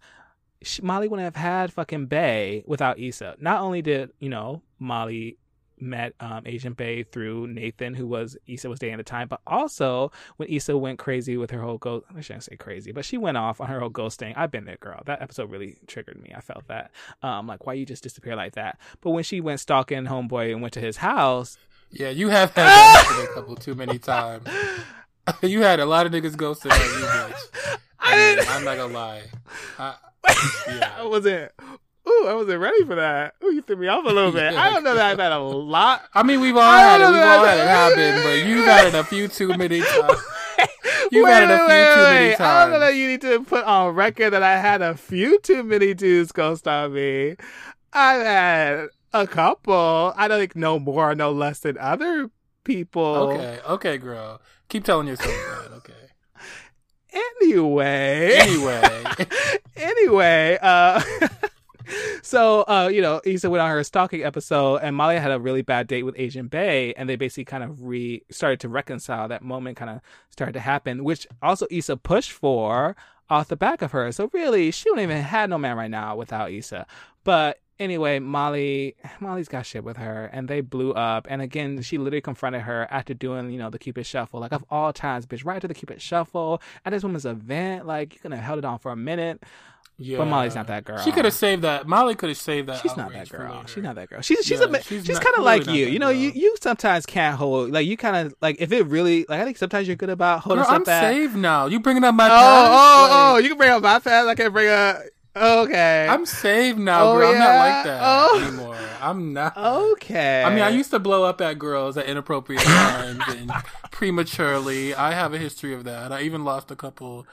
[SPEAKER 1] she, Molly wouldn't have had fucking Bay without Issa. Not only did you know Molly met um, Agent Bay through Nathan, who was Issa was dating at the time, but also when Issa went crazy with her whole ghost. I shouldn't say crazy, but she went off on her whole ghosting. I've been there, girl. That episode really triggered me. I felt that. Um, like why you just disappear like that? But when she went stalking homeboy and went to his house,
[SPEAKER 2] Yeah, you have had that a couple too many times. you had a lot of niggas ghosted on you, bitch.
[SPEAKER 1] I didn't.
[SPEAKER 2] I'm not gonna lie. I, yeah.
[SPEAKER 1] I wasn't. Ooh, I wasn't ready for that. Ooh, you threw me off a little bit. I don't know that I've had a lot.
[SPEAKER 2] I mean, we've all had it. We've all had it happen, but you've had it a few too many times. You've
[SPEAKER 1] wait,
[SPEAKER 2] had it a few
[SPEAKER 1] wait,
[SPEAKER 2] too
[SPEAKER 1] wait.
[SPEAKER 2] many times.
[SPEAKER 1] I don't know that you need to put on record that I had a few too many dudes ghost on me. I've had a couple. I don't think no more, no less than other people.
[SPEAKER 2] Okay, okay, girl. Keep telling yourself that. Okay.
[SPEAKER 1] Anyway.
[SPEAKER 2] Anyway,
[SPEAKER 1] anyway, uh so uh, you know, Issa went on her stalking episode and Molly had a really bad date with Agent Bay and they basically kind of re started to reconcile. That moment kind of started to happen, which also Issa pushed for off the back of her. So really she don't even have no man right now without Issa. But anyway, Molly Molly's got shit with her and they blew up. And again, she literally confronted her after doing, you know, the Cupid shuffle. Like of all times, bitch, right to the Cupid shuffle at this woman's event. Like you could have held it on for a minute.
[SPEAKER 2] yeah.
[SPEAKER 1] But Molly's not that girl.
[SPEAKER 2] She could have saved that. Molly could have saved that.
[SPEAKER 1] She's not that girl. She's not that girl. She's she's
[SPEAKER 2] Yeah,
[SPEAKER 1] a
[SPEAKER 2] she's
[SPEAKER 1] she's, kind of like you. You know, you
[SPEAKER 2] girl.
[SPEAKER 1] you sometimes can't hold like you kind of like if it really like I think sometimes you're good about holding
[SPEAKER 2] Girl, I'm
[SPEAKER 1] back.
[SPEAKER 2] saved now. You bringing up my
[SPEAKER 1] Oh
[SPEAKER 2] past?
[SPEAKER 1] oh oh! You can bring up my past. I can't bring up. Okay.
[SPEAKER 2] I'm saved now,
[SPEAKER 1] Oh,
[SPEAKER 2] girl. I'm not like that
[SPEAKER 1] Oh.
[SPEAKER 2] anymore. I'm not.
[SPEAKER 1] okay.
[SPEAKER 2] I mean, I used to blow up at girls at inappropriate times and prematurely. I have a history of that. I even lost a couple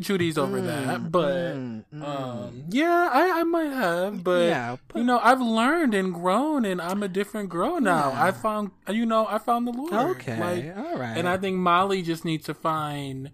[SPEAKER 2] Judy's over that. But
[SPEAKER 1] Mm, mm.
[SPEAKER 2] um, yeah, I, I might have. But
[SPEAKER 1] yeah, but-
[SPEAKER 2] you know, I've learned and grown, and I'm a different girl now.
[SPEAKER 1] Yeah.
[SPEAKER 2] I found, you know, I found the Lord.
[SPEAKER 1] okay,
[SPEAKER 2] Like,
[SPEAKER 1] all right.
[SPEAKER 2] and I think Molly just needs to find.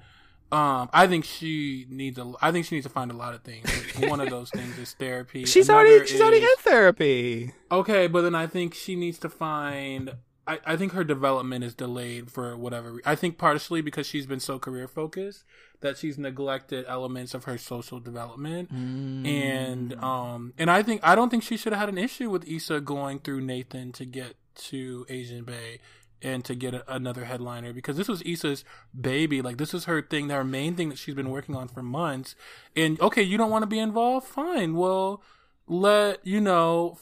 [SPEAKER 2] Um, I think she needs a. I think she needs to find a lot of things. One of those things is therapy.
[SPEAKER 1] she's
[SPEAKER 2] Another
[SPEAKER 1] already she's already
[SPEAKER 2] is-
[SPEAKER 1] in therapy.
[SPEAKER 2] Okay, but then I think she needs to find. I, I think her development is delayed for whatever. I think partially because she's been so career focused that she's neglected elements of her social development. And um and I think I don't think she should have had an issue with Issa going through Nathan to get to Asian Bay and to get a, another headliner because this was Issa's baby. Like this is her thing, her main thing that she's been working on for months. And okay, you don't want to be involved? Fine. Well, let you know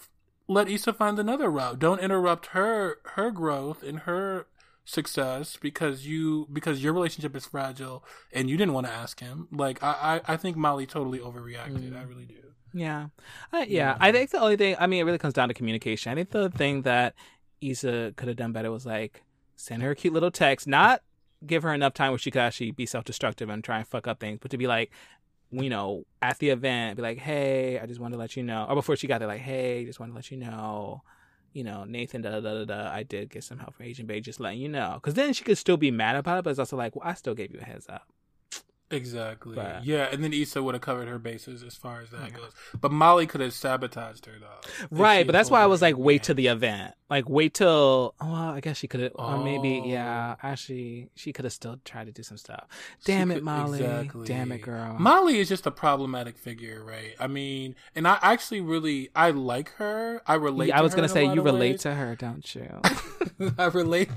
[SPEAKER 2] let Issa find another route. Don't interrupt her her growth and her success because you because your relationship is fragile and you didn't want to ask him. Like I I, I think Molly totally overreacted. I really do.
[SPEAKER 1] Yeah, uh, yeah. I think the only thing, I mean, it really comes down to communication. I think the thing that Issa could have done better was like send her a cute little text, not give her enough time where she could actually be self destructive and try and fuck up things, but to be like, you know, at the event, be like, hey, I just wanted to let you know, or before she got there, like, hey, just wanted to let you know. You know, Nathan, da da da da da. I did get some help from Agent Bay, just letting you know. Because then she could still be mad about it, but it's also like, well, I still gave you a heads up.
[SPEAKER 2] Exactly.
[SPEAKER 1] But-
[SPEAKER 2] yeah, and then Issa would have covered her bases as far as that goes. But Molly could have sabotaged her though.
[SPEAKER 1] Right, but that's why I was like, wait to the event. Like, wait till. Well, I guess she could have, or maybe,
[SPEAKER 2] Oh.
[SPEAKER 1] yeah. Actually, she could have still tried to do some stuff.
[SPEAKER 2] She
[SPEAKER 1] Damn it,
[SPEAKER 2] could-
[SPEAKER 1] Molly.
[SPEAKER 2] exactly.
[SPEAKER 1] Damn it, girl.
[SPEAKER 2] Molly is just a problematic figure, right? I mean, and I actually really I like her. I relate.
[SPEAKER 1] Yeah, I was gonna say you relate
[SPEAKER 2] ways.
[SPEAKER 1] to her, don't you?
[SPEAKER 2] I relate.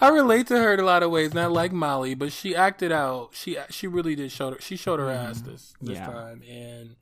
[SPEAKER 2] I relate to her in a lot of ways, not like Molly, but she acted out. She she really did show her. She showed her ass this this
[SPEAKER 1] Mm-hmm. Yeah.
[SPEAKER 2] time, and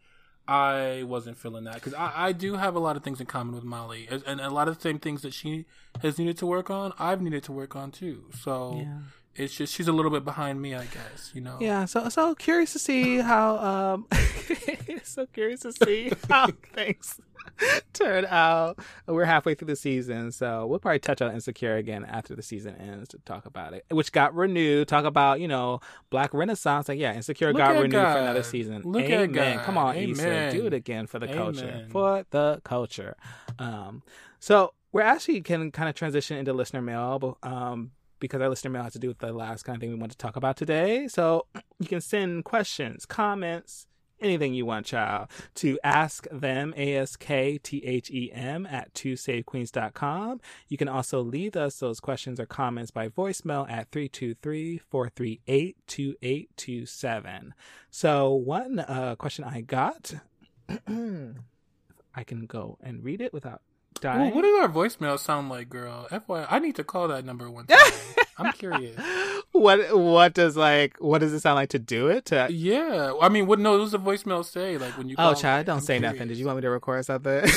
[SPEAKER 2] I wasn't feeling that because I, I do have a lot of things in common with Molly, and a lot of the same things that she has needed to work on, I've needed to work on too. So
[SPEAKER 1] yeah.
[SPEAKER 2] it's just she's a little bit behind me, I guess. You know.
[SPEAKER 1] Yeah, so so curious to see how um so curious to see how things turn out. We're halfway through the season, so we'll probably touch on Insecure again after the season ends to talk about it. Which got renewed. Talk about, you know, Black Renaissance. Like, yeah, Insecure
[SPEAKER 2] Look
[SPEAKER 1] got
[SPEAKER 2] at
[SPEAKER 1] renewed for another season.
[SPEAKER 2] Look at
[SPEAKER 1] Amen.
[SPEAKER 2] God.
[SPEAKER 1] Come on, Issa.
[SPEAKER 2] Amen.
[SPEAKER 1] Do it again for the culture. For the culture. Um so we're actually can kind of transition into listener mail, um because our listener mail has to do with the last kind of thing we want to talk about today. So you can send questions, comments, anything you want, child, to ask them, A S K T H E M, at 2savequeens.com. You can also leave us those questions or comments by voicemail at 323 438 2827. So, one uh, question I got, I can go and read it without dying.
[SPEAKER 2] Well, what does our voicemail sound like, girl? FYI, I need to call that number one time. I'm curious.
[SPEAKER 1] what what does like what does it sound like to do it? To,
[SPEAKER 2] Yeah, I mean, what? No, what does the voicemail say? Like when you?
[SPEAKER 1] oh, child, don't
[SPEAKER 2] I'm
[SPEAKER 1] say nothing. Did you want me to record something?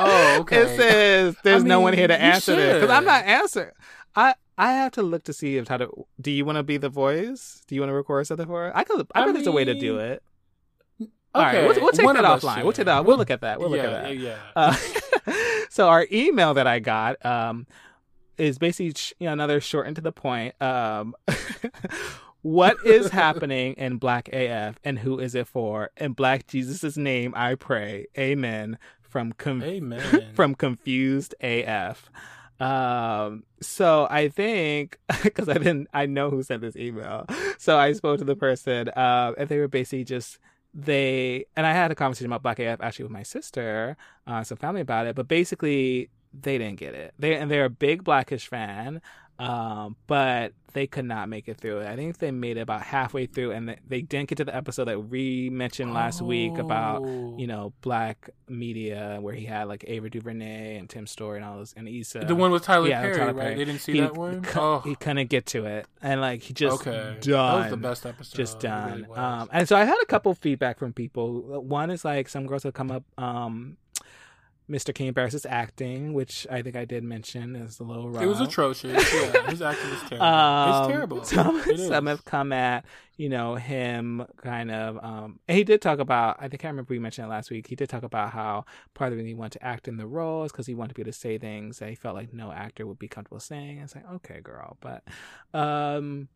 [SPEAKER 2] Oh, okay.
[SPEAKER 1] It says there's
[SPEAKER 2] I
[SPEAKER 1] no one here to answer this because I'm not answering. I I have to look to see if how to. Do you want to be the voice? Do you want to record something for it? I could. I,
[SPEAKER 2] I
[SPEAKER 1] bet there's a way to do
[SPEAKER 2] mean,
[SPEAKER 1] it. All right, we'll, we'll take
[SPEAKER 2] one
[SPEAKER 1] that offline.
[SPEAKER 2] should.
[SPEAKER 1] We'll take that. We'll look at that. We'll look
[SPEAKER 2] yeah,
[SPEAKER 1] at that.
[SPEAKER 2] Yeah,
[SPEAKER 1] Uh, so our email that I got um, is basically sh- you know, another short and to the point. Um, what is happening in Black AF and who is it for? In Black Jesus' name, I pray. Amen. From com-
[SPEAKER 2] Amen.
[SPEAKER 1] from confused AF. Um, so I think because I didn't, I know who sent this email. So I spoke to the person, uh, and they were basically just they, and I had a conversation about Black AF actually with my sister, uh, some family about it, but basically they didn't get it. They and they're a big Blackish fan, um, but they could not make it through. I think they made it about halfway through, and they, they didn't get to the episode that we mentioned last week about
[SPEAKER 2] Oh.
[SPEAKER 1] you know, black media where he had like Ava DuVernay and Tim Story and all those and Issa.
[SPEAKER 2] the one with Tyler
[SPEAKER 1] yeah,
[SPEAKER 2] Perry,
[SPEAKER 1] Tyler
[SPEAKER 2] right?
[SPEAKER 1] Perry.
[SPEAKER 2] They didn't see
[SPEAKER 1] he,
[SPEAKER 2] that one. oh,
[SPEAKER 1] He couldn't get to it, and like he just
[SPEAKER 2] okay.
[SPEAKER 1] done.
[SPEAKER 2] That was the best episode.
[SPEAKER 1] Just done.
[SPEAKER 2] really
[SPEAKER 1] um, and so I had a couple feedback from people. One is like some girls have come up. Um, Mr. Kenya Barris' acting, which I think I did mention, is a little rough.
[SPEAKER 2] it was atrocious. Yeah, his acting was terrible.
[SPEAKER 1] Um,
[SPEAKER 2] it's terrible.
[SPEAKER 1] Some,
[SPEAKER 2] It is.
[SPEAKER 1] some have come at you know him kind of. Um, and he did talk about. I think I remember we mentioned it last week. He did talk about how part of the reason he wanted to act in the roles because he wanted to be able to say things that he felt like no actor would be comfortable saying. It's like okay, girl, but um,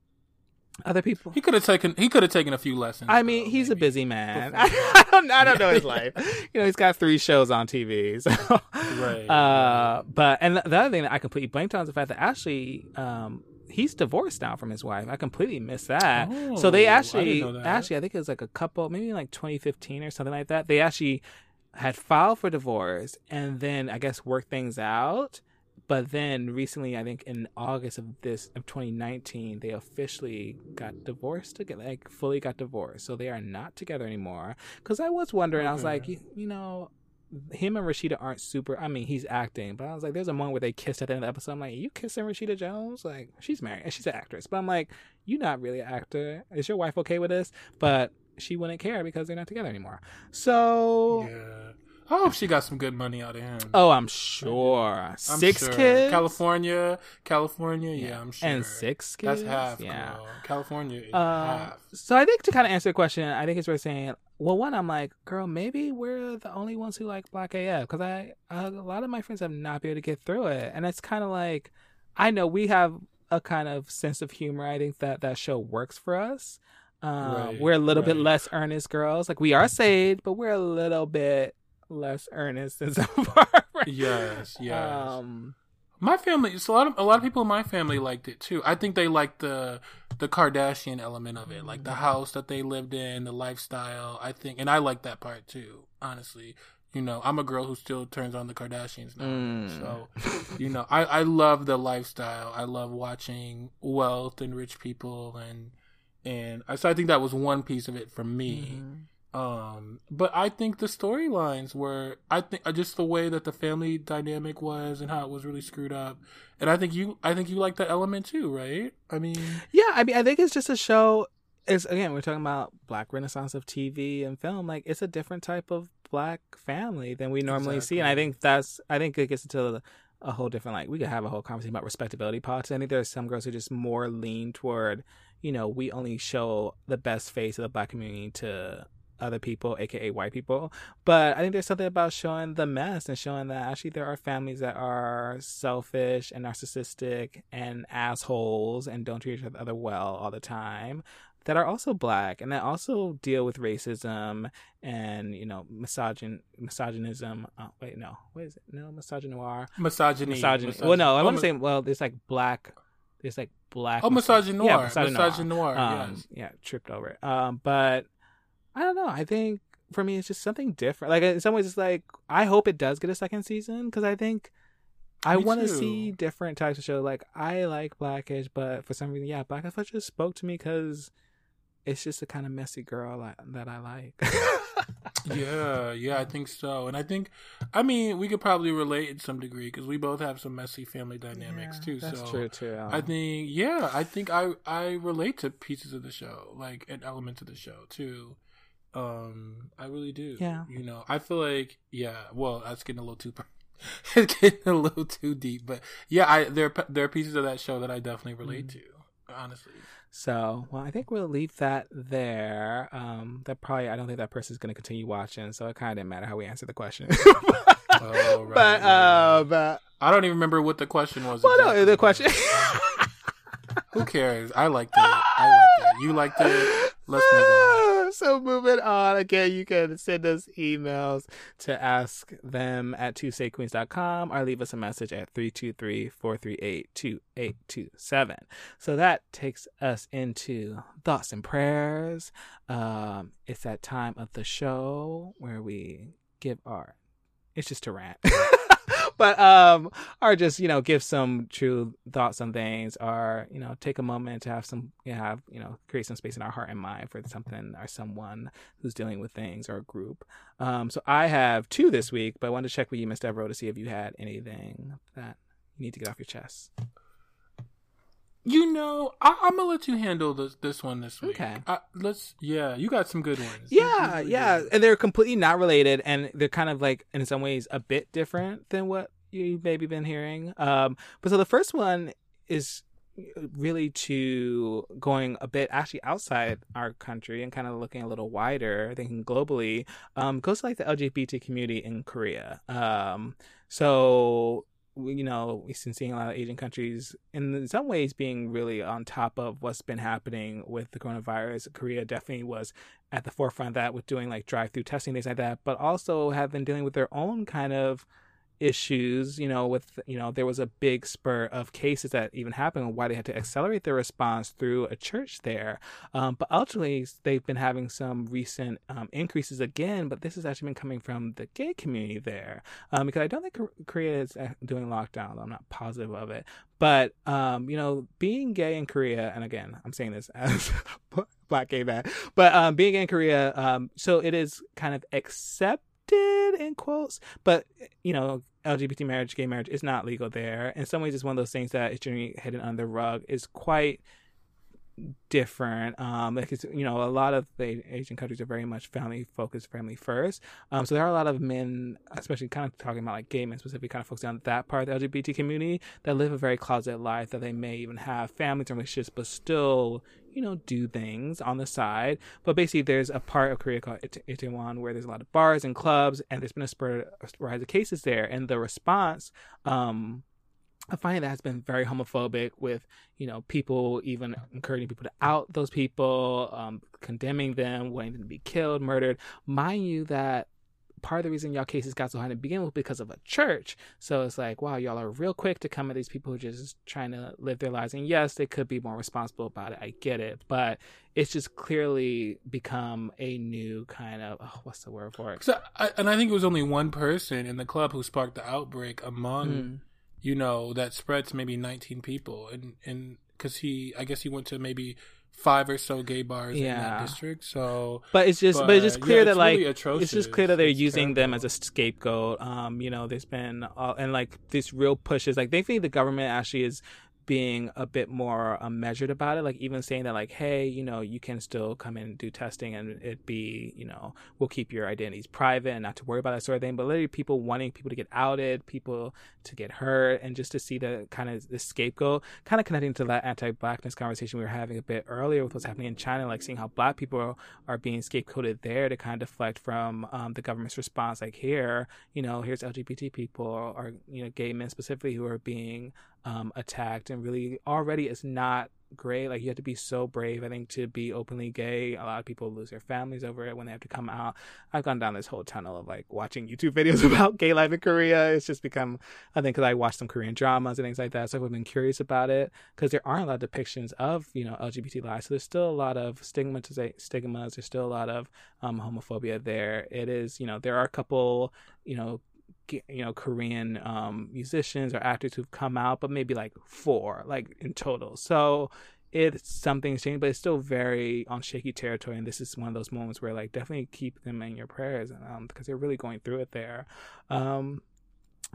[SPEAKER 1] other people.
[SPEAKER 2] He could have taken. He could have taken a few lessons.
[SPEAKER 1] I mean,
[SPEAKER 2] though,
[SPEAKER 1] he's a busy man. I don't, I don't know his life. You know, he's got three shows on TV. So.
[SPEAKER 2] Right,
[SPEAKER 1] Uh, but and the other thing that I completely blanked on is the fact that actually, um, he's divorced now from his wife. I completely missed that. so
[SPEAKER 2] Oh,
[SPEAKER 1] they actually,
[SPEAKER 2] didn't know that.
[SPEAKER 1] actually, I think it was like a couple, maybe like 2015 or something like that. They actually had filed for divorce and then I guess worked things out. But then recently, I think in August of this of 2019, they officially got divorced together, like fully got divorced. So they are not together anymore. Because I was wondering, I was like, you, you know, him and Rashida aren't super. I mean, he's acting, but I was like, there's a moment where they kissed at the end of the episode. I'm like, you kissing Rashida Jones? Like, she's married and she's an actress, but I'm like, you're not really an actor. Is your wife okay with this? But she wouldn't care because they're not together anymore. So,
[SPEAKER 2] Yeah. I hope she got some good money out of him.
[SPEAKER 1] oh, I'm sure
[SPEAKER 2] I'm
[SPEAKER 1] six
[SPEAKER 2] sure.
[SPEAKER 1] kids,
[SPEAKER 2] California, California. Yeah, I'm sure.
[SPEAKER 1] and six kids.
[SPEAKER 2] That's half.
[SPEAKER 1] Yeah.
[SPEAKER 2] Girl. California
[SPEAKER 1] Uh,
[SPEAKER 2] half.
[SPEAKER 1] so I think to kind of answer the question, I think it's worth saying. Well, one, I'm like, girl, maybe we're the only ones who like Black AF because I, a lot of my friends have not been able to get through it, and it's kind of like, I know we have a kind of sense of humor. I think that that show works for us. Um,
[SPEAKER 2] Right,
[SPEAKER 1] we're a little bit less earnest girls. Like we are saved, but we're a little bit less earnest than some of our.
[SPEAKER 2] Yes, yes.
[SPEAKER 1] Um,
[SPEAKER 2] My family, so a lot of a lot of people in my family liked it too. I think they liked the the Kardashian element of it, like the house that they lived in, the lifestyle. I think, and I like that part too. Honestly, you know, I'm a girl who still turns on the Kardashians now.
[SPEAKER 1] Mm.
[SPEAKER 2] So, you know, I I love the lifestyle. I love watching wealth and rich people, and and I so I think that was one piece of it for me.
[SPEAKER 1] Mhm.
[SPEAKER 2] Um, but I think the storylines were, I think, uh, just the way that the family dynamic was and how it was really screwed up. And I think you, I think you like that element too, right? I mean,
[SPEAKER 1] Yeah, I mean, I think it's just a show. It's again, we're talking about Black Renaissance of TV and film. Like, it's a different type of Black family than we normally see, and I think that's. I think it gets into a whole different. Like, we could have a whole conversation about respectability politics. I think there's some girls who just more lean toward, you know, we only show the best face of the Black community to other people, aka white people. But I think there's something about showing the mess and showing that actually there are families that are selfish and narcissistic and assholes and don't treat each other well all the time that are also black and that also deal with racism and you know misogyn misogynism oh, wait no what is it no misogynoir
[SPEAKER 2] misogyny.
[SPEAKER 1] misogyny
[SPEAKER 2] misogyny.
[SPEAKER 1] well no i
[SPEAKER 2] Oh,
[SPEAKER 1] want to say well there's like black there's like black
[SPEAKER 2] Oh, misogynoir.
[SPEAKER 1] yeah misogynoir.
[SPEAKER 2] Misogynoir,
[SPEAKER 1] um,
[SPEAKER 2] yes.
[SPEAKER 1] yeah tripped over it um but i don't know i think for me it's just something different like in some ways it's like i hope it does get a second season because i think I want to see different types of show. Like I like Blackish, but for some reason, yeah, Blackish just spoke to me because it's just the kind of messy girl I, that I like.
[SPEAKER 2] Yeah, yeah, I think so. And I think, I mean, we could probably relate in some degree because we both have some messy family dynamics too.
[SPEAKER 1] That's
[SPEAKER 2] so
[SPEAKER 1] true too.
[SPEAKER 2] I um, think, yeah, I think I I relate to pieces of the show, like and elements of the show too. Um, I really do.
[SPEAKER 1] Yeah.
[SPEAKER 2] you know, I feel like, yeah. Well, that's getting a little too, it's getting a little too deep, but yeah, I there are- there are pieces of that show that I definitely relate to. Honestly,
[SPEAKER 1] So, well, I think we'll leave that there. Um, that probably I don't think that person's going to continue watching, so it kind of didn't matter how we answered the question.
[SPEAKER 2] Oh, right,
[SPEAKER 1] but
[SPEAKER 2] right,
[SPEAKER 1] uh, but
[SPEAKER 2] I don't even remember what the question was.
[SPEAKER 1] well, no, the question.
[SPEAKER 2] Who cares? I liked it. I liked it. You liked it. Let's move on.
[SPEAKER 1] So moving on again you can send us emails to ask them at 2savequeens.com or leave us a message at 323-438-2827 so that takes us into thoughts and prayers. Um it's that time of the show where we give our it's just a rant but um or just you know give some true thoughts on things or you know take a moment to have some you know, have you know create some space in our heart and mind for something or someone who's dealing with things or a group um so i have two this week but i wanted to check with you mr Devereaux to see if you had anything that you need to get off your chest
[SPEAKER 2] You know, I, I'm gonna let you handle this this one this week.
[SPEAKER 1] Okay.
[SPEAKER 2] I, let's. Yeah, you got some good ones.
[SPEAKER 1] Yeah
[SPEAKER 2] really
[SPEAKER 1] yeah
[SPEAKER 2] do.
[SPEAKER 1] and they're completely not related and they're kind of like in some ways a bit different than what you maybe been hearing. Um but so the first one is really to going a bit actually outside our country and kind of looking a little wider thinking globally um goes to like the lgbt community in korea. Um so you know we've been seeing a lot of asian countries in some ways being really on top of what's been happening with the coronavirus. Korea definitely was at the forefront of that with doing like drive-through testing things like that but also have been dealing with their own kind of issues you know with you know there was a big spur of cases that even happened and why they had to accelerate their response through a church there. Um, but ultimately they've been having some recent um, increases again but this has actually been coming from the gay community there um, because i don't think korea is doing lockdown. I'm not positive of it. But um, you know being gay in korea and again i'm saying this as black gay man but um, being in korea um, so it is kind of accepted in quotes but you know lgbt marriage gay marriage is not legal there. In some ways it's one of those things that is generally hidden under the rug. Is quite different. Um like it's you know a lot of the asian countries are very much family focused family first. Um so there are a lot of men especially kind of talking about like gay men specifically kind of focusing on that part of the lgbt community that live a very closet life that they may even have families and relationships but still you know do things on the side but basically there's a part of korea called Ite- itaewon where there's a lot of bars and clubs and there's been a spur a rise of cases there and the response um I find that has been very homophobic with, you know, people even encouraging people to out those people, um, condemning them, wanting them to be killed, murdered. Mind you that part of the reason y'all cases got so high to begin with because of a church. So it's like, wow, y'all are real quick to come at these people who are just trying to live their lives. And yes, they could be more responsible about it. I get it, but it's just clearly become a new kind of oh, what's the word for it?
[SPEAKER 2] I, and I think it was only one person in the club who sparked the outbreak among, mm. you know, that spread to maybe 19 people, and and because he, I guess he went to maybe five or so gay bars yeah. in that district. So,
[SPEAKER 1] but it's just, but, but it's just clear yeah, that like really it's just clear that they're it's using terrible. them as a scapegoat. Um, you know, there's been uh, and like these real pushes. Like they think the government actually is being a bit more um, measured about it like even saying that like hey you know you can still come in and do testing and it be you know we'll keep your identities private and not to worry about that sort of thing. But literally people wanting people to get outed people to get hurt and just to see the kind of the scapegoat kind of connecting to that anti-blackness conversation we were having a bit earlier with what's happening in china like seeing how black people are being scapegoated there to kind of deflect from um, the government's response like here you know here's lgbt people or you know gay men specifically who are being um, attacked and really already is not great. Like you have to be so brave, I think, to be openly gay. A lot of people lose their families over it when they have to come out. I've gone down this whole tunnel of like watching YouTube videos about gay life in Korea. It's just become, I think, because I watch some Korean dramas and things like that. So I've been curious about it because there aren't a lot of depictions of, you know, LGBT lives. So there's still a lot of stigmas. There's still a lot of um, homophobia there. It is, you know, there are a couple, you know, you know Korean um, musicians or actors who've come out, but maybe like four, like in total. So it's something's changed, but it's still very on shaky territory. And this is one of those moments where like definitely keep them in your prayers um, because they're really going through it there. Um,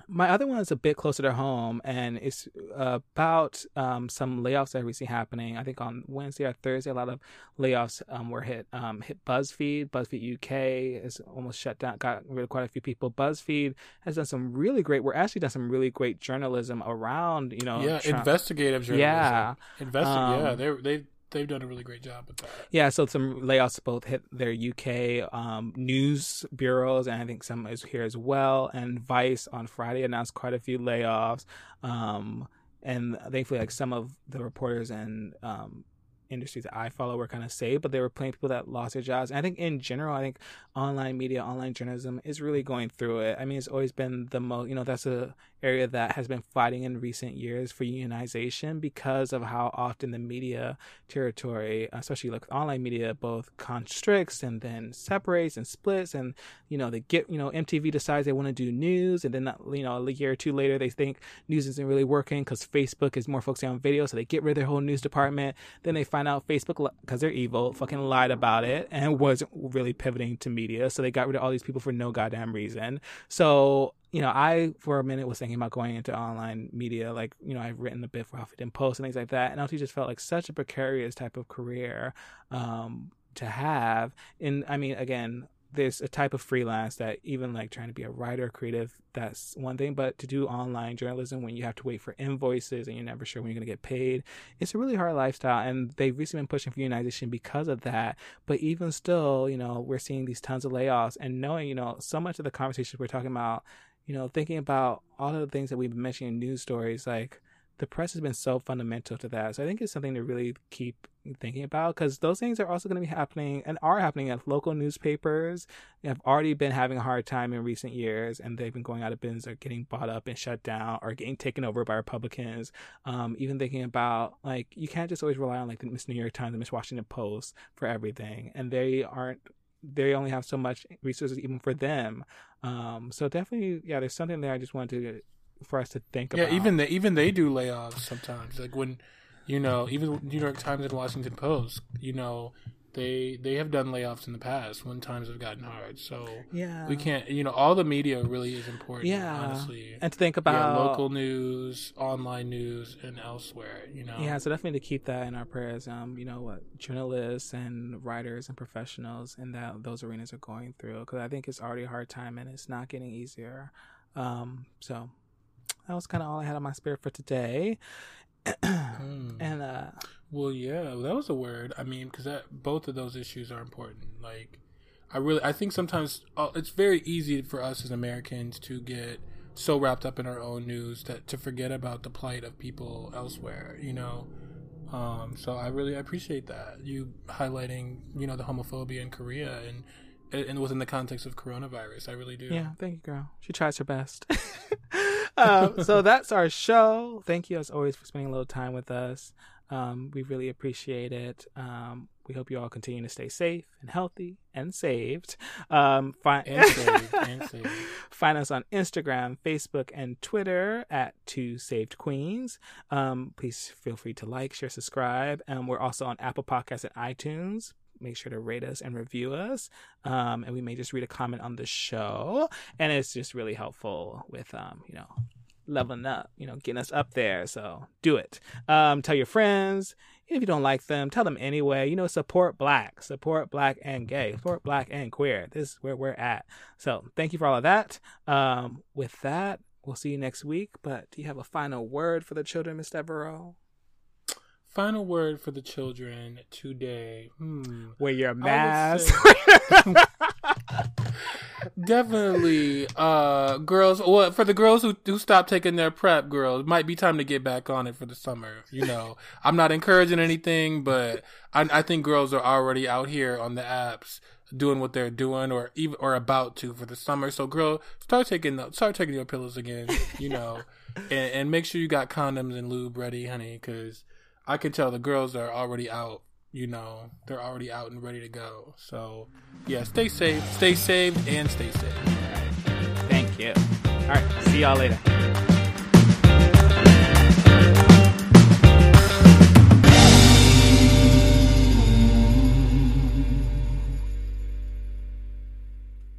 [SPEAKER 1] my other one is a bit closer to home, and it's about um, some layoffs that we see happening. I think on Wednesday or Thursday, a lot of layoffs um, were hit. Um, hit BuzzFeed. BuzzFeed UK is almost shut down. Got rid of quite a few people. BuzzFeed has done some really great. We're actually done some really great journalism around. You know,
[SPEAKER 2] yeah, Trump. investigative journalism. Yeah, Investi- yeah, um, they they they've done a really great job with that.
[SPEAKER 1] Yeah, so some layoffs both hit their UK um, news bureaus, and I think some is here as well. And Vice on Friday announced quite a few layoffs. Um, and thankfully, like some of the reporters and um, industries that I follow were kind of saved, but there were plenty of people that lost their jobs. And I think in general, I think online media, online journalism is really going through it. I mean, it's always been the most, you know, that's a area that has been fighting in recent years for unionization because of how often the media territory, especially like online media, both constricts and then separates and splits. And, you know, they get, you know, MTV decides they want to do news. And then, you know, a year or two later, they think news isn't really working because Facebook is more focusing on video. So they get rid of their whole news department. Then they find out Facebook, because they're evil, fucking lied about it and wasn't really pivoting to media. So they got rid of all these people for no goddamn reason. So you know, I for a minute was thinking about going into online media. Like, you know, I've written a bit for Huffington Post and things like that, and also just felt like such a precarious type of career um, to have. And I mean, again, there's a type of freelance that even like trying to be a writer creative that's one thing but to do online journalism when you have to wait for invoices and you're never sure when you're going to get paid it's a really hard lifestyle and they've recently been pushing for unionization because of that but even still you know we're seeing these tons of layoffs and knowing you know so much of the conversations we're talking about you know, thinking about all of the things that we've been mentioning in news stories, like the press has been so fundamental to that. So I think it's something to really keep thinking about because those things are also going to be happening and are happening at local newspapers. have already been having a hard time in recent years and they've been going out of business or getting bought up and shut down or getting taken over by Republicans. Um, even thinking about like, you can't just always rely on like the Miss New York Times and Miss Washington Post for everything. And they aren't they only have so much resources even for them. Um, so definitely, yeah, there's something there. I just wanted to for us to think
[SPEAKER 2] yeah,
[SPEAKER 1] about.
[SPEAKER 2] even they even they do layoffs sometimes. Like when you know, even New York Times and Washington Post, you know, they they have done layoffs in the past when times have gotten hard. So
[SPEAKER 1] yeah,
[SPEAKER 2] we can't. You know, all the media really is important.
[SPEAKER 1] Yeah,
[SPEAKER 2] honestly,
[SPEAKER 1] and to think about yeah,
[SPEAKER 2] local news, online news, and elsewhere. You know,
[SPEAKER 1] yeah. So definitely to keep that in our prayers. Um, you know what journalists and writers and professionals in that those arenas are going through because I think it's already a hard time and it's not getting easier. Um, so that was kind of all I had on my spirit for today. Mm. And uh
[SPEAKER 2] well, yeah, that was a word. I mean, because that both of those issues are important. Like, I really, I think sometimes uh, it's very easy for us as Americans to get so wrapped up in our own news that to forget about the plight of people elsewhere. You know, um, so I really appreciate that you highlighting, you know, the homophobia in Korea and and within the context of coronavirus. I really do.
[SPEAKER 1] Yeah, thank you, girl. She tries her best. um, so that's our show. Thank you, as always, for spending a little time with us. Um, we really appreciate it. Um, we hope you all continue to stay safe and healthy and saved. Um, find,
[SPEAKER 2] and saved, and saved.
[SPEAKER 1] find us on Instagram, Facebook, and Twitter at Two Saved Queens. Um, please feel free to like, share, subscribe. And we're also on Apple Podcasts and iTunes make sure to rate us and review us. Um, and we may just read a comment on the show. And it's just really helpful with, um, you know, leveling up, you know, getting us up there. So do it. Um, tell your friends. If you don't like them, tell them anyway. You know, support black, support black and gay, support black and queer. This is where we're at. So thank you for all of that. Um, with that, we'll see you next week. But do you have a final word for the children, Miss Devereaux?
[SPEAKER 2] Final word for the children today. Hmm.
[SPEAKER 1] Wear your mask.
[SPEAKER 2] Definitely, uh, girls. Well, for the girls who who stopped taking their PrEP, girls, might be time to get back on it for the summer. You know, I'm not encouraging anything, but I, I think girls are already out here on the apps doing what they're doing, or even or about to for the summer. So, girl, start taking start taking your pillows again. You know, and, and make sure you got condoms and lube ready, honey, because I can tell the girls are already out. You know, they're already out and ready to go. So, yeah, stay safe, stay safe, and stay safe.
[SPEAKER 1] Thank you. All right, see y'all later.